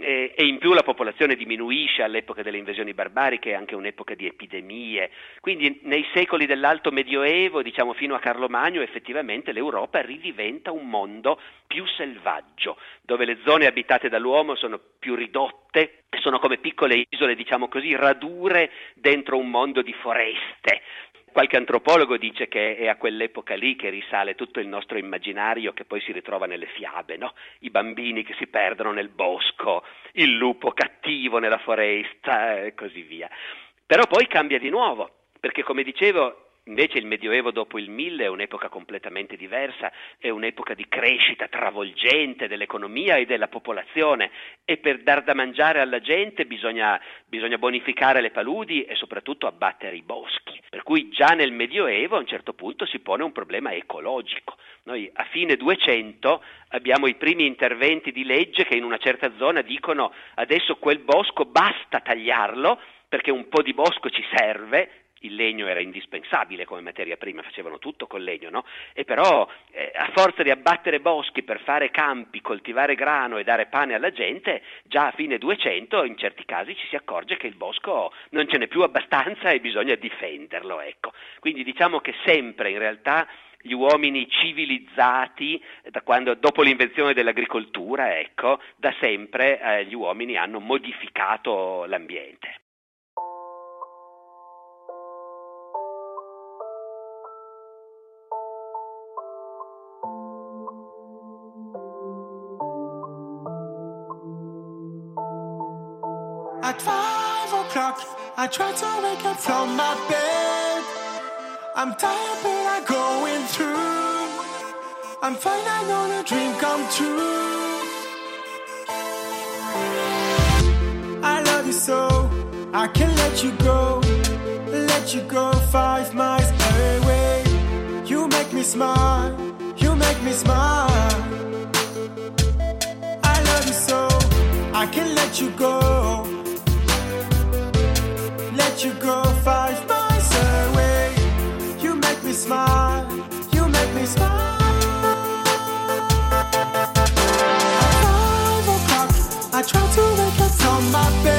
e, e, in più la popolazione diminuisce all'epoca delle invasioni barbariche, anche un'epoca di epidemie. Quindi nei secoli dell'Alto Medioevo, diciamo fino a Carlo Magno, effettivamente l'Europa ridiventa un mondo più selvaggio, dove le zone abitate dall'uomo sono più ridotte, sono come piccole isole, diciamo così, radure dentro un mondo di foreste. Qualche antropologo dice che è a quell'epoca lì che risale tutto il nostro immaginario che poi si ritrova nelle fiabe, no? I bambini che si perdono nel bosco, il lupo cattivo nella foresta e così via. Però poi cambia di nuovo, perché come dicevo Invece il Medioevo dopo il Mille è un'epoca completamente diversa, è un'epoca di crescita travolgente dell'economia e della popolazione e per dar da mangiare alla gente bisogna, bisogna bonificare le paludi e soprattutto abbattere i boschi. Per cui già nel Medioevo a un certo punto si pone un problema ecologico. Noi a fine 200 abbiamo i primi interventi di legge che in una certa zona dicono adesso quel bosco basta tagliarlo perché un po' di bosco ci serve il legno era indispensabile come materia prima, facevano tutto col legno, no? E però eh, a forza di abbattere boschi per fare campi, coltivare grano e dare pane alla gente, già a fine 200 in certi casi ci si accorge che il bosco non ce n'è più abbastanza e bisogna difenderlo, ecco. Quindi diciamo che sempre in realtà gli uomini civilizzati, quando, dopo l'invenzione dell'agricoltura, ecco, da sempre eh, gli uomini hanno modificato l'ambiente. I try to wake up from my bed. I'm tired, but I'm going through. I'm fine, I know the dream come true. I love you so, I can let you go, let you go five miles away. You make me smile, you make me smile. I love you so, I can let you go you go five miles away. You make me smile, you make me smile. At five o'clock, I try to wake up from my bed.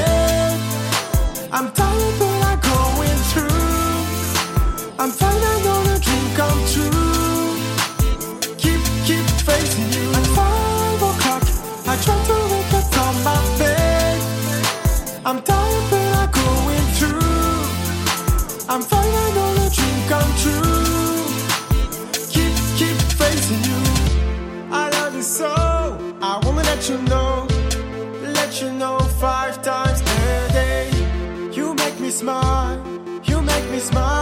Smile, you make me smile.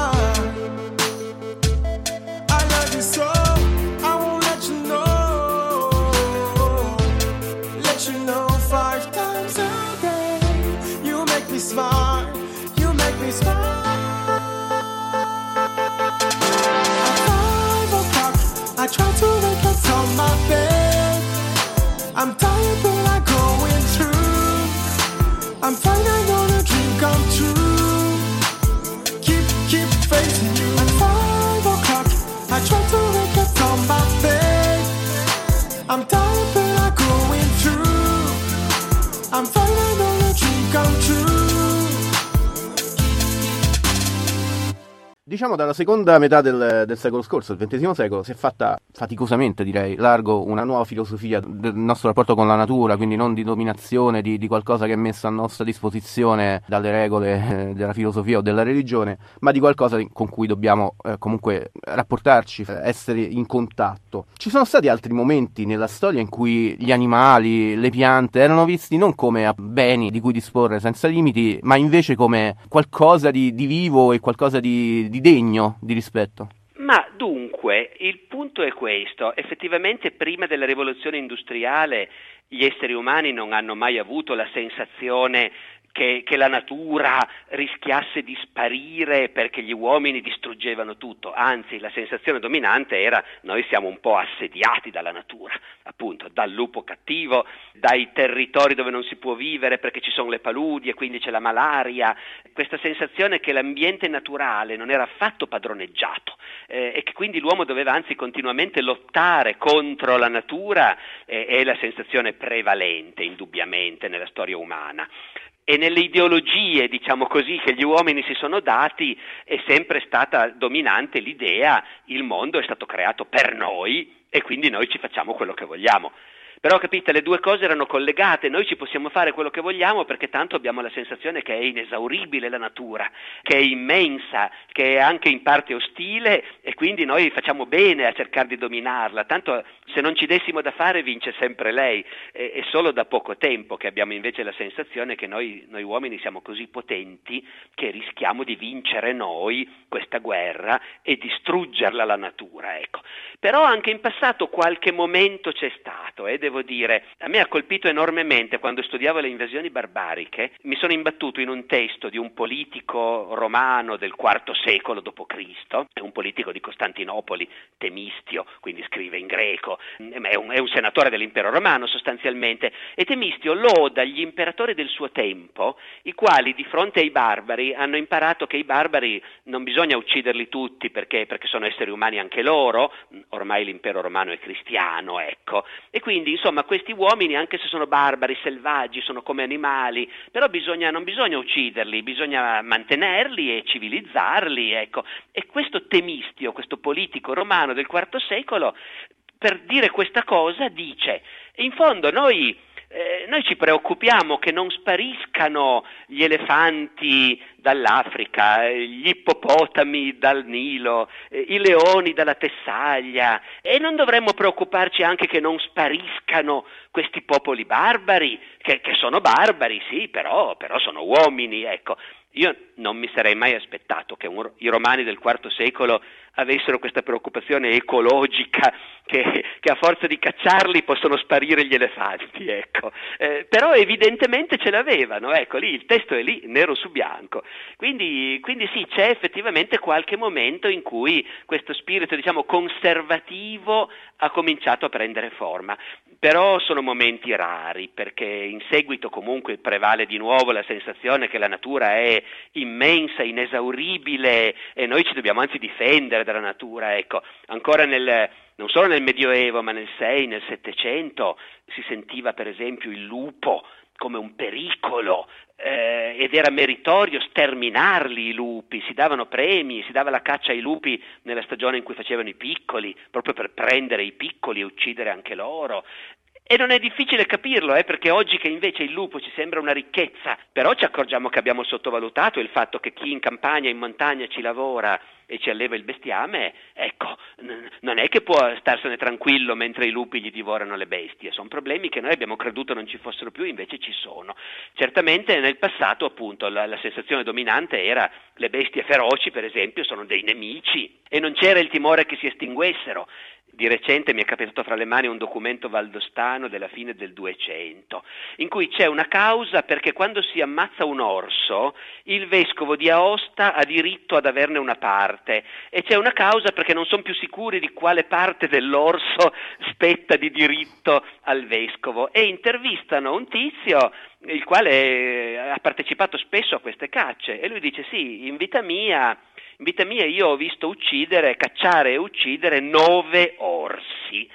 Diciamo dalla seconda metà del, del, secolo scorso, del XX secolo, si è fatta faticosamente, direi, largo una nuova filosofia del nostro rapporto con la natura, quindi non di dominazione, di, di qualcosa che è messo a nostra disposizione dalle regole eh, della filosofia o della religione, ma di qualcosa con cui dobbiamo eh, comunque rapportarci, essere in contatto. Ci sono stati altri momenti nella storia in cui gli animali, le piante erano visti non come beni di cui disporre senza limiti, ma invece come qualcosa di, di vivo e qualcosa di, di degno di rispetto? Ma dunque, il punto è questo, effettivamente prima della rivoluzione industriale gli esseri umani non hanno mai avuto la sensazione che, che, la natura rischiasse di sparire perché gli uomini distruggevano tutto, anzi la sensazione dominante era noi siamo un po' assediati dalla natura, appunto dal lupo cattivo, dai territori dove non si può vivere perché ci sono le paludi e quindi c'è la malaria, questa sensazione che l'ambiente naturale non era affatto padroneggiato eh, e che quindi l'uomo doveva anzi continuamente lottare contro la natura eh, è la sensazione prevalente indubbiamente nella storia umana e nelle ideologie, diciamo così, che gli uomini si sono dati è sempre stata dominante l'idea il mondo è stato creato per noi e quindi noi ci facciamo quello che vogliamo. Però capite, le due cose erano collegate, noi ci possiamo fare quello che vogliamo perché tanto abbiamo la sensazione che è inesauribile la natura, che è immensa, che è anche in parte ostile e quindi noi facciamo bene a cercare di dominarla, tanto se non ci dessimo da fare vince sempre lei, è, è solo da poco tempo che abbiamo invece la sensazione che noi, noi uomini siamo così potenti che rischiamo di vincere noi questa guerra e distruggerla la natura. Ecco. Però anche in passato qualche momento c'è stato, eh, devo dire, a me ha colpito enormemente quando studiavo le invasioni barbariche, mi sono imbattuto in un testo di un politico romano del IV secolo d.C., è un politico di Costantinopoli, Temistio, quindi scrive in greco, è un, è un senatore dell'impero romano sostanzialmente, e Temistio loda gli imperatori del suo tempo, i quali di fronte ai barbari hanno imparato che i barbari non bisogna ucciderli tutti perché, perché sono esseri umani anche loro, ormai l'impero romano è cristiano, ecco, e quindi insomma questi uomini anche se sono barbari, selvaggi, sono come animali, però bisogna, non bisogna ucciderli, bisogna mantenerli e civilizzarli, ecco. E questo Temistio, questo politico romano del IV secolo, per dire questa cosa dice, in fondo noi eh, noi ci preoccupiamo che non spariscano gli elefanti dall'Africa, eh, gli ippopotami dal Nilo, eh, i leoni dalla Tessaglia e non dovremmo preoccuparci anche che non spariscano questi popoli barbari, che, che sono barbari, sì, però, però sono uomini, ecco. Io non mi sarei mai aspettato che un, i romani del IV secolo avessero questa preoccupazione ecologica che, che, a forza di cacciarli possono sparire gli elefanti, ecco. eh, però evidentemente ce l'avevano, ecco lì il testo è lì, nero su bianco. Quindi, quindi sì, c'è effettivamente qualche momento in cui questo spirito diciamo conservativo ha cominciato a prendere forma, però sono momenti rari perché in seguito comunque prevale di nuovo la sensazione che la natura è immensa, inesauribile e noi ci dobbiamo anzi difendere dalla natura, ecco, ancora nel non solo nel Medioevo, ma nel 6, nel 700 si sentiva per esempio il lupo come un pericolo eh, ed era meritorio sterminarli i lupi, si davano premi, si dava la caccia ai lupi nella stagione in cui facevano i piccoli, proprio per prendere i piccoli e uccidere anche loro. E non è difficile capirlo, eh, perché oggi che invece il lupo ci sembra una ricchezza, però ci accorgiamo che abbiamo sottovalutato il fatto che chi in campagna, in montagna ci lavora e ci alleva il bestiame, ecco, n- non è che può starsene tranquillo mentre i lupi gli divorano le bestie, sono problemi che noi abbiamo creduto non ci fossero più, invece ci sono. Certamente nel passato appunto la, la sensazione dominante era le bestie feroci per esempio sono dei nemici. E non c'era il timore che si estinguessero, di recente mi è capitato fra le mani un documento valdostano della fine del 200, in cui c'è una causa perché quando si ammazza un orso, il vescovo di Aosta ha diritto ad averne una parte e c'è una causa perché non sono più sicuri di quale parte dell'orso spetta di diritto al vescovo e intervistano un tizio il quale ha partecipato spesso a queste cacce e lui dice sì, in vita mia in vita mia io ho visto uccidere, cacciare e uccidere nove orsi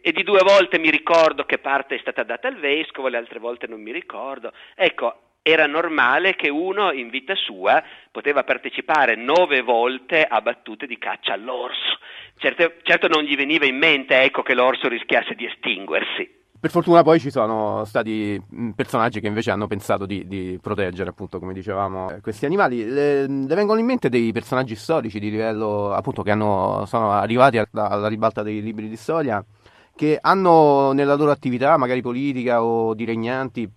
e di due volte mi ricordo che parte è stata data al vescovo, le altre volte non mi ricordo. Ecco, era normale che uno in vita sua poteva partecipare nove volte a battute di caccia all'orso. Certo, certo non gli veniva in mente ecco, che l'orso rischiasse di estinguersi. Per fortuna poi ci sono stati personaggi che invece hanno pensato di, di proteggere, appunto, come dicevamo, eh, questi animali. Le, le, vengono in mente dei personaggi storici di livello, appunto, che hanno, sono arrivati alla ribalta dei libri di storia, che hanno nella loro attività, magari politica o di regnanti,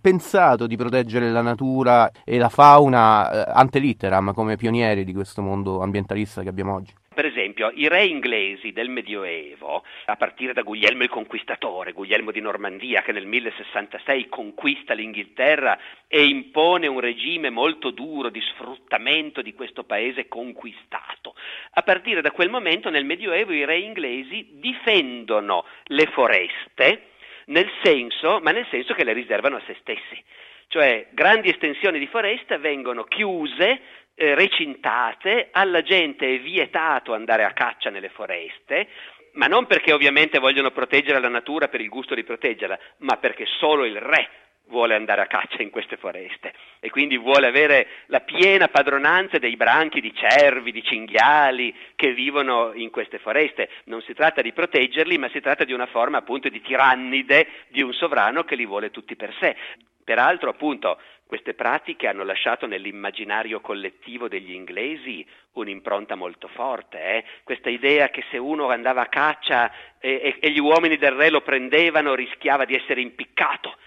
pensato di proteggere la natura e la fauna eh, ante litteram come pionieri di questo mondo ambientalista che abbiamo oggi. Per esempio, i re inglesi del Medioevo, a partire da Guglielmo il Conquistatore, Guglielmo di Normandia, che nel 1066 conquista l'Inghilterra e impone un regime molto duro di sfruttamento di questo paese conquistato. A partire da quel momento nel Medioevo i re inglesi difendono le foreste, nel senso, ma nel senso che le riservano a se stessi. Cioè grandi estensioni di foresta vengono chiuse eh, recintate, alla gente è vietato andare a caccia nelle foreste, ma non perché ovviamente vogliono proteggere la natura per il gusto di proteggerla, ma perché solo il re vuole andare a caccia in queste foreste e quindi vuole avere la piena padronanza dei branchi di cervi, di cinghiali che vivono in queste foreste. Non si tratta di proteggerli, ma si tratta di una forma appunto di tirannide di un sovrano che li vuole tutti per sé. Peraltro, appunto, queste pratiche hanno lasciato nell'immaginario collettivo degli inglesi un'impronta molto forte. Eh? Questa idea che se uno andava a caccia e, e, e gli uomini del re lo prendevano rischiava di essere impiccato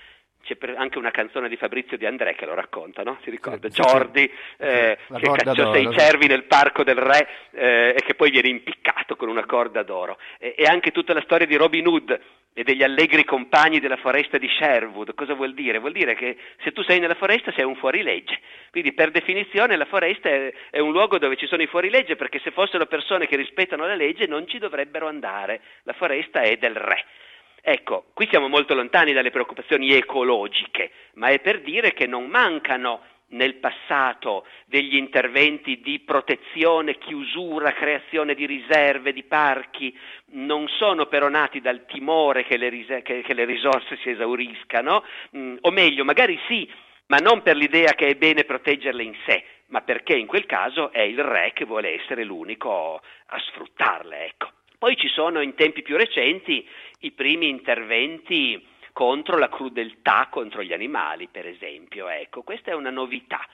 c'è anche una canzone di Fabrizio Di André che lo racconta, no? Si ricorda? Sì, Giordi eh, che cacciò sei cervi nel parco del re eh, e che poi viene impiccato con una corda d'oro. E, e, anche tutta la storia di Robin Hood e degli allegri compagni della foresta di Sherwood. Cosa vuol dire? Vuol dire che se tu sei nella foresta sei un fuorilegge. Quindi per definizione la foresta è, è un luogo dove ci sono i fuorilegge perché se fossero persone che rispettano la legge non ci dovrebbero andare. La foresta è del re. Ecco, qui siamo molto lontani dalle preoccupazioni ecologiche, ma è per dire che non mancano nel passato degli interventi di protezione, chiusura, creazione di riserve, di parchi, non sono però nati dal timore che le, ris- che, che le risorse si esauriscano, mm, o meglio, magari sì, ma non per l'idea che è bene proteggerle in sé, ma perché in quel caso è il re che vuole essere l'unico a sfruttarle, ecco. Poi ci sono in tempi più recenti i primi interventi contro la crudeltà contro gli animali, per esempio. Ecco, questa è una novità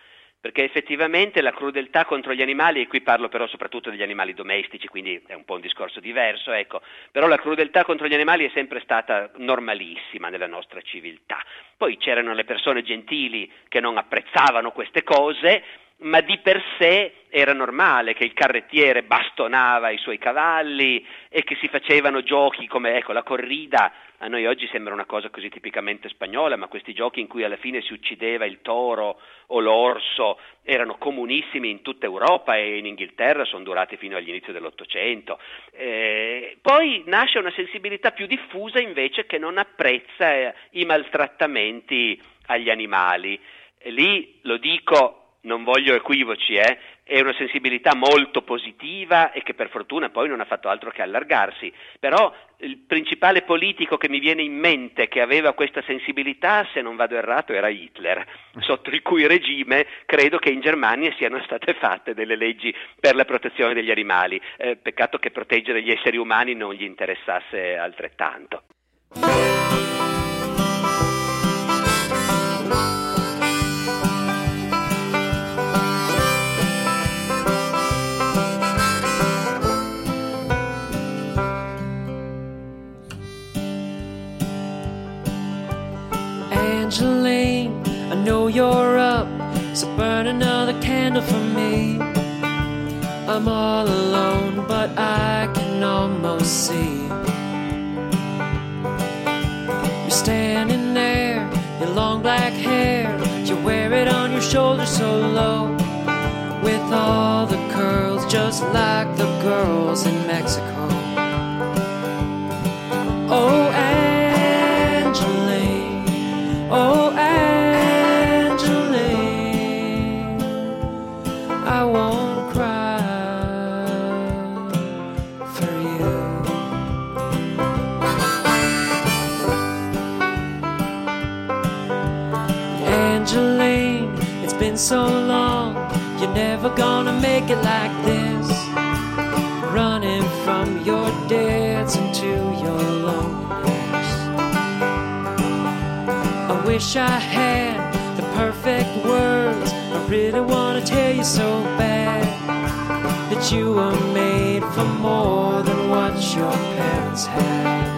perché effettivamente la crudeltà contro gli animali, e qui parlo però soprattutto degli animali domestici, quindi è un po' un discorso diverso, ecco, però la crudeltà contro gli animali è sempre stata normalissima nella nostra civiltà. Poi c'erano le persone gentili che non apprezzavano queste cose, ma di per sé era normale che il carrettiere bastonava i suoi cavalli e che si facevano giochi come ecco, la corrida. A noi oggi sembra una cosa così tipicamente spagnola, ma questi giochi in cui alla fine si uccideva il toro o l'orso erano comunissimi in tutta Europa e in Inghilterra sono durati fino all'inizio dell'Ottocento. Eh, poi nasce una sensibilità più diffusa invece che non apprezza eh, i maltrattamenti agli animali. E lì lo dico non voglio equivoci, eh, è una sensibilità molto positiva e che per fortuna poi non ha fatto altro che allargarsi. Però il principale politico che mi viene in mente che aveva questa sensibilità, se non vado errato, era Hitler, sotto il cui regime credo che in Germania siano state fatte delle leggi per la protezione degli animali. Eh, peccato che proteggere gli esseri umani non gli interessasse altrettanto. So burn another candle for me. I'm all alone, but I can almost see. You're standing there, your long black hair, you wear it on your shoulder so low. With all the curls, just like the girls in Mexico. So long, you're never gonna make it like this. Running from your debts into your loneliness. I wish I had the perfect words. I really want to tell you so bad that you were made for more than what your parents had.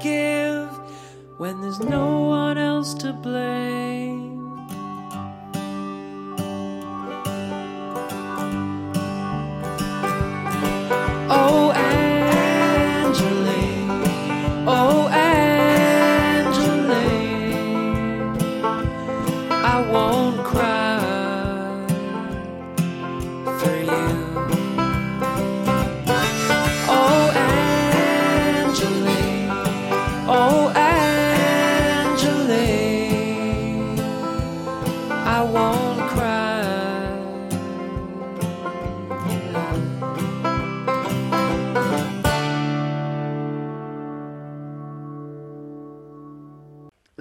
give when there's no one else to blame.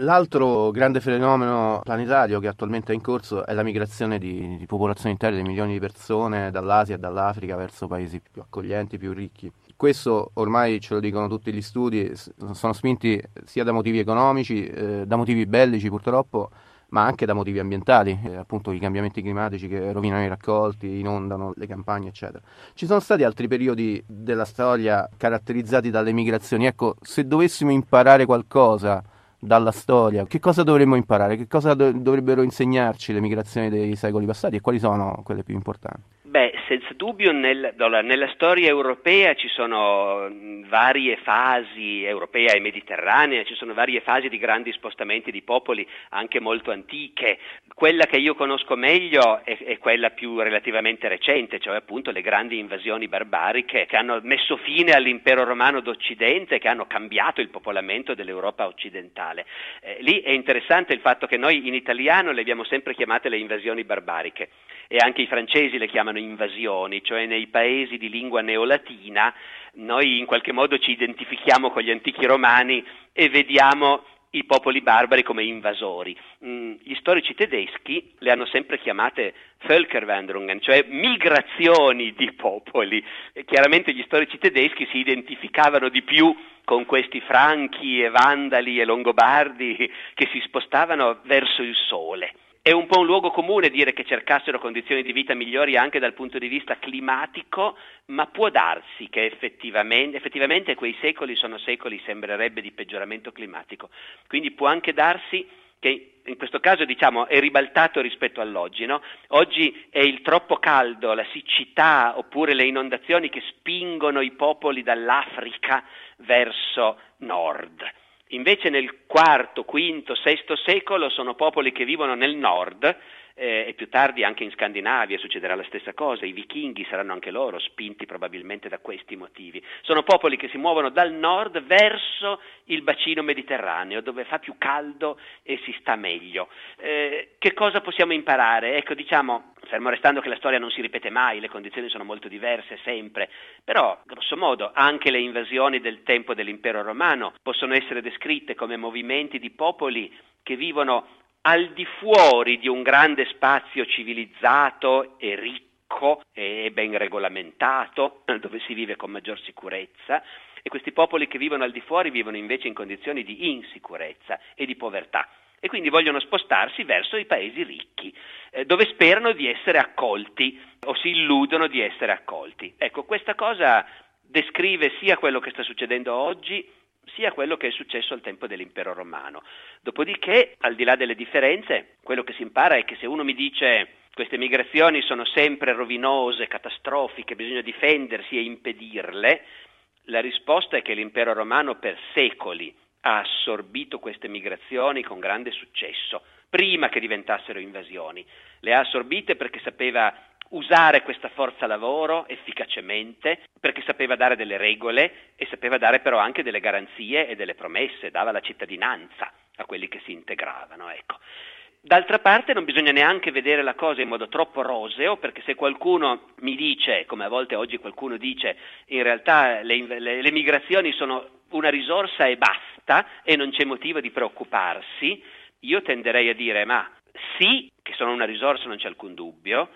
L'altro grande fenomeno planetario che attualmente è in corso è la migrazione di, di popolazioni intere, di milioni di persone dall'Asia e dall'Africa verso paesi più accoglienti, più ricchi. Questo ormai ce lo dicono tutti gli studi, sono spinti sia da motivi economici, eh, da motivi bellici purtroppo, ma anche da motivi ambientali, eh, appunto i cambiamenti climatici che rovinano i raccolti, inondano le campagne, eccetera. Ci sono stati altri periodi della storia caratterizzati dalle migrazioni. Ecco, se dovessimo imparare qualcosa dalla storia, che cosa dovremmo imparare? Che cosa do- dovrebbero insegnarci le migrazioni dei secoli passati e quali sono quelle più importanti? Beh, senza dubbio nel- nella storia europea ci sono varie fasi, europea e mediterranea, ci sono varie fasi di grandi spostamenti di popoli, anche molto antiche. Quella che io conosco meglio è, è quella più relativamente recente, cioè appunto le grandi invasioni barbariche che hanno messo fine all'impero romano d'Occidente, che hanno cambiato il popolamento dell'Europa occidentale. Eh, lì è interessante il fatto che noi in italiano le abbiamo sempre chiamate le invasioni barbariche e anche i francesi le chiamano invasioni, cioè nei paesi di lingua neolatina noi in qualche modo ci identifichiamo con gli antichi romani e vediamo i popoli barbari come invasori. Mm, gli storici tedeschi le hanno sempre chiamate Völkerwanderungen, cioè migrazioni di popoli. E chiaramente gli storici tedeschi si identificavano di più con questi franchi e vandali e longobardi che si spostavano verso il sole. È un po' un luogo comune dire che cercassero condizioni di vita migliori anche dal punto di vista climatico, ma può darsi che effettivamente, effettivamente quei secoli sono secoli, sembrerebbe, di peggioramento climatico. Quindi può anche darsi che in questo caso diciamo è ribaltato rispetto all'oggi, no? Oggi è il troppo caldo, la siccità oppure le inondazioni che spingono i popoli dall'Africa verso nord. Invece nel IV, V, VI secolo sono popoli che vivono nel nord eh, e più tardi anche in Scandinavia succederà la stessa cosa, i vichinghi saranno anche loro spinti probabilmente da questi motivi. Sono popoli che si muovono dal nord verso il bacino mediterraneo dove fa più caldo e si sta meglio. Eh, che cosa possiamo imparare? Ecco, diciamo, fermo restando che la storia non si ripete mai, le condizioni sono molto diverse sempre, però grosso modo anche le invasioni del tempo dell'impero romano possono essere descritte come movimenti di popoli che vivono al di fuori di un grande spazio civilizzato e ricco e ben regolamentato, dove si vive con maggior sicurezza, e questi popoli che vivono al di fuori vivono invece in condizioni di insicurezza e di povertà e quindi vogliono spostarsi verso i paesi ricchi, eh, dove sperano di essere accolti o si illudono di essere accolti. Ecco, questa cosa descrive sia quello che sta succedendo oggi sia quello che è successo al tempo dell'impero romano. Dopodiché, al di là delle differenze, quello che si impara è che se uno mi dice queste migrazioni sono sempre rovinose, catastrofiche, bisogna difendersi e impedirle, la risposta è che l'impero romano per secoli ha assorbito queste migrazioni con grande successo, prima che diventassero invasioni. Le ha assorbite perché sapeva usare questa forza lavoro efficacemente, perché sapeva dare delle regole e sapeva dare però anche delle garanzie e delle promesse, dava la cittadinanza a quelli che si integravano. Ecco. D'altra parte non bisogna neanche vedere la cosa in modo troppo roseo, perché se qualcuno mi dice, come a volte oggi qualcuno dice, in realtà le, le, le migrazioni sono una risorsa e basta e non c'è motivo di preoccuparsi, io tenderei a dire ma sì che sono una risorsa, non c'è alcun dubbio,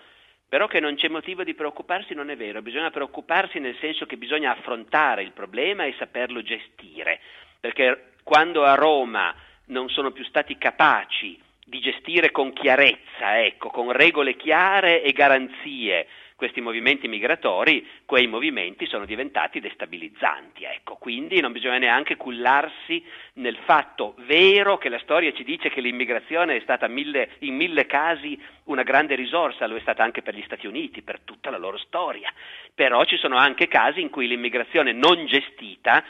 però che non c'è motivo di preoccuparsi non è vero, bisogna preoccuparsi nel senso che bisogna affrontare il problema e saperlo gestire, perché quando a Roma non sono più stati capaci di gestire con chiarezza, ecco, con regole chiare e garanzie questi movimenti migratori, quei movimenti sono diventati destabilizzanti. Ecco. Quindi non bisogna neanche cullarsi nel fatto vero che la storia ci dice che l'immigrazione è stata mille, in mille casi una grande risorsa, lo è stata anche per gli Stati Uniti, per tutta la loro storia. Però ci sono anche casi in cui l'immigrazione non gestita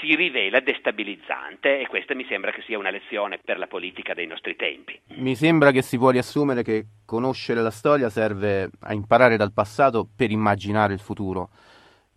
si rivela destabilizzante e questa mi sembra che sia una lezione per la politica dei nostri tempi. Mi sembra che si può riassumere che conoscere la storia serve a imparare dal passato per immaginare il futuro.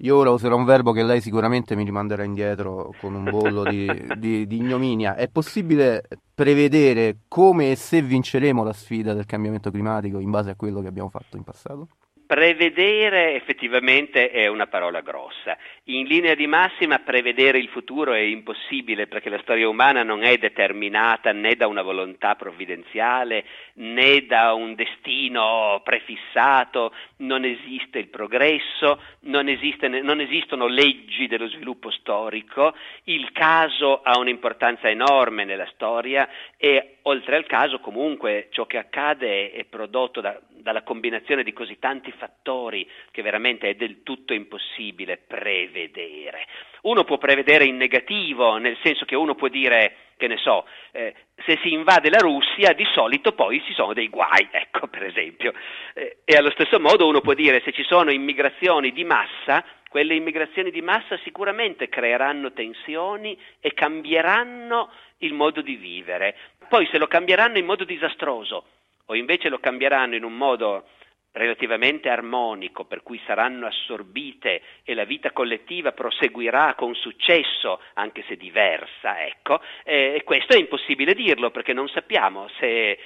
Io ora userò un verbo che lei sicuramente mi rimanderà indietro con un bollo di, di, di ignominia. È possibile prevedere come e se vinceremo la sfida del cambiamento climatico in base a quello che abbiamo fatto in passato? Prevedere effettivamente è una parola grossa. In linea di massima prevedere il futuro è impossibile perché la storia umana non è determinata né da una volontà provvidenziale né da un destino prefissato, non esiste il progresso, non, esiste, non esistono leggi dello sviluppo storico, il caso ha un'importanza enorme nella storia e oltre al caso comunque ciò che accade è prodotto da, dalla combinazione di così tanti fattori che veramente è del tutto impossibile prevedere. Uno può prevedere in negativo, nel senso che uno può dire, che ne so, eh, se si invade la Russia di solito poi ci sono dei guai, ecco per esempio. Eh, e allo stesso modo uno può dire se ci sono immigrazioni di massa, quelle immigrazioni di massa sicuramente creeranno tensioni e cambieranno il modo di vivere. Poi se lo cambieranno in modo disastroso o invece lo cambieranno in un modo relativamente armonico, per cui saranno assorbite e la vita collettiva proseguirà con successo, anche se diversa, ecco, eh, questo è impossibile dirlo perché non sappiamo se,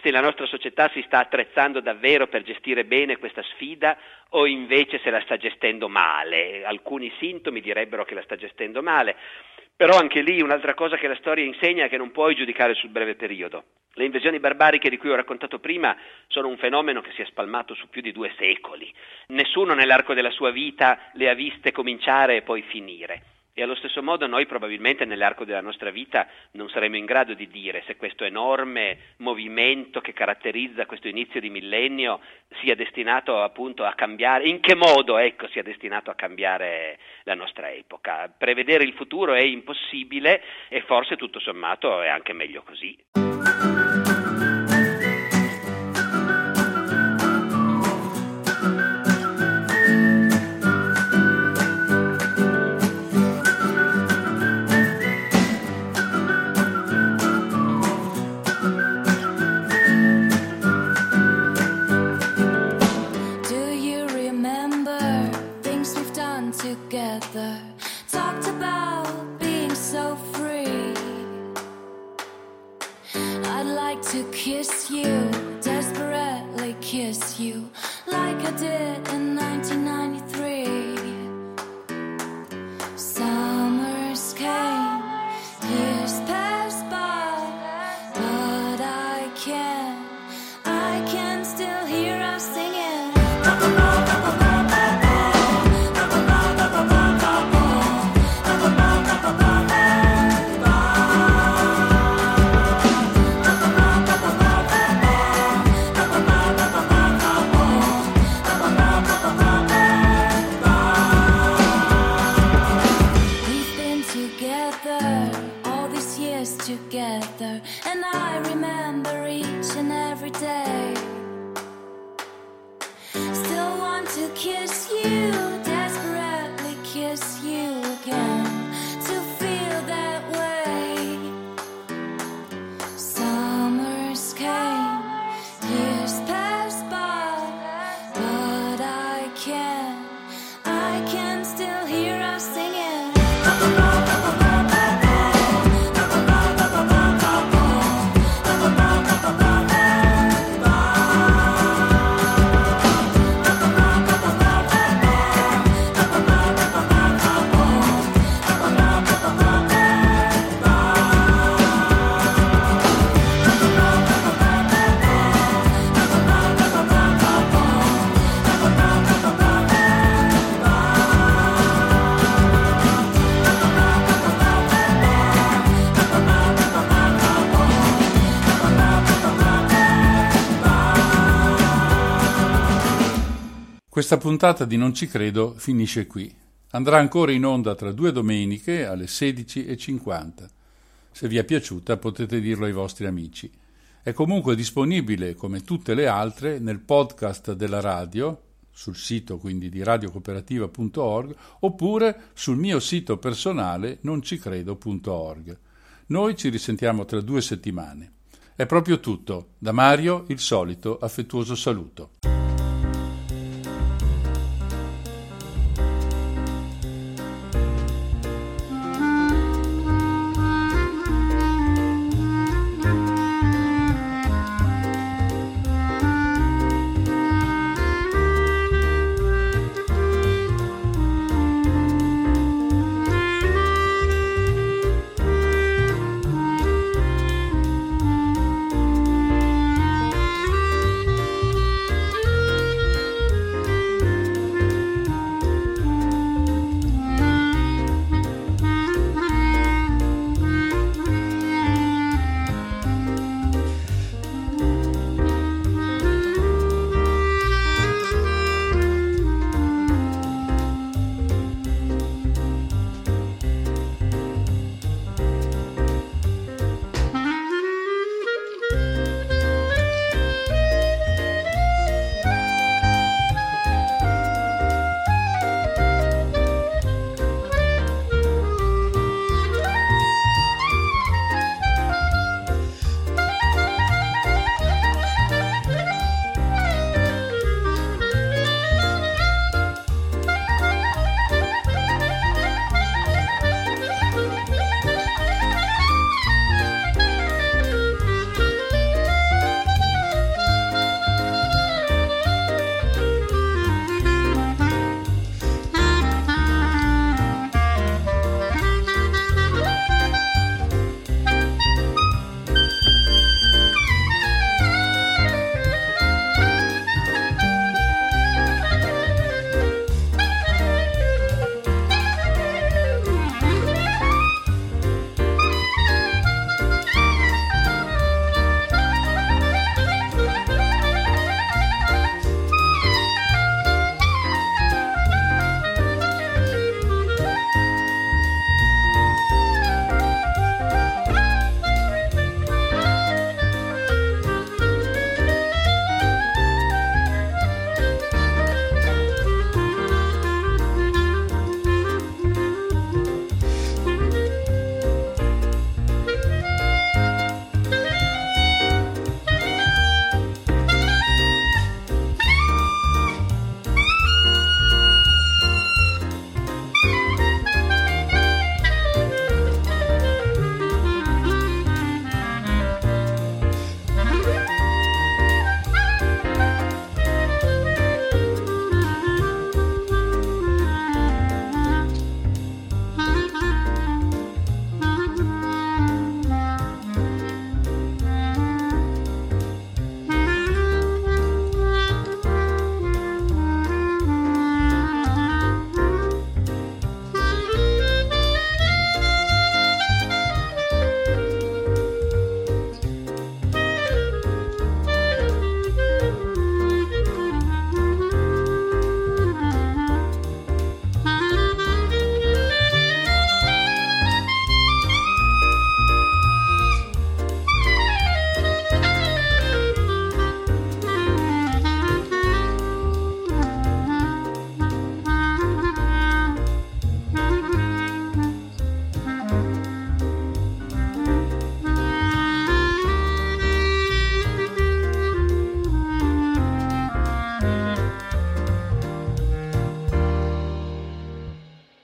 se la nostra società si sta attrezzando davvero per gestire bene questa sfida o invece se la sta gestendo male. Alcuni sintomi direbbero che la sta gestendo male. Però anche lì un'altra cosa che la storia insegna è che non puoi giudicare sul breve periodo. Le invasioni barbariche di cui ho raccontato prima sono un fenomeno che si è spalmato su più di due secoli. Nessuno nell'arco della sua vita le ha viste cominciare e poi finire. E allo stesso modo noi probabilmente nell'arco della nostra vita non saremo in grado di dire se questo enorme movimento che caratterizza questo inizio di millennio sia destinato appunto a cambiare, in che modo ecco, sia destinato a cambiare la nostra epoca. Prevedere il futuro è impossibile e forse tutto sommato è anche meglio così. kiss you, desperately kiss you, like I did Questa puntata di Non ci credo finisce qui. Andrà ancora in onda tra due domeniche alle 16.50. Se vi è piaciuta potete dirlo ai vostri amici. È comunque disponibile, come tutte le altre, nel podcast della radio, sul sito quindi di radiocooperativa.org, oppure sul mio sito personale noncicredo.org. Noi ci risentiamo tra due settimane. È proprio tutto. Da Mario il solito affettuoso saluto.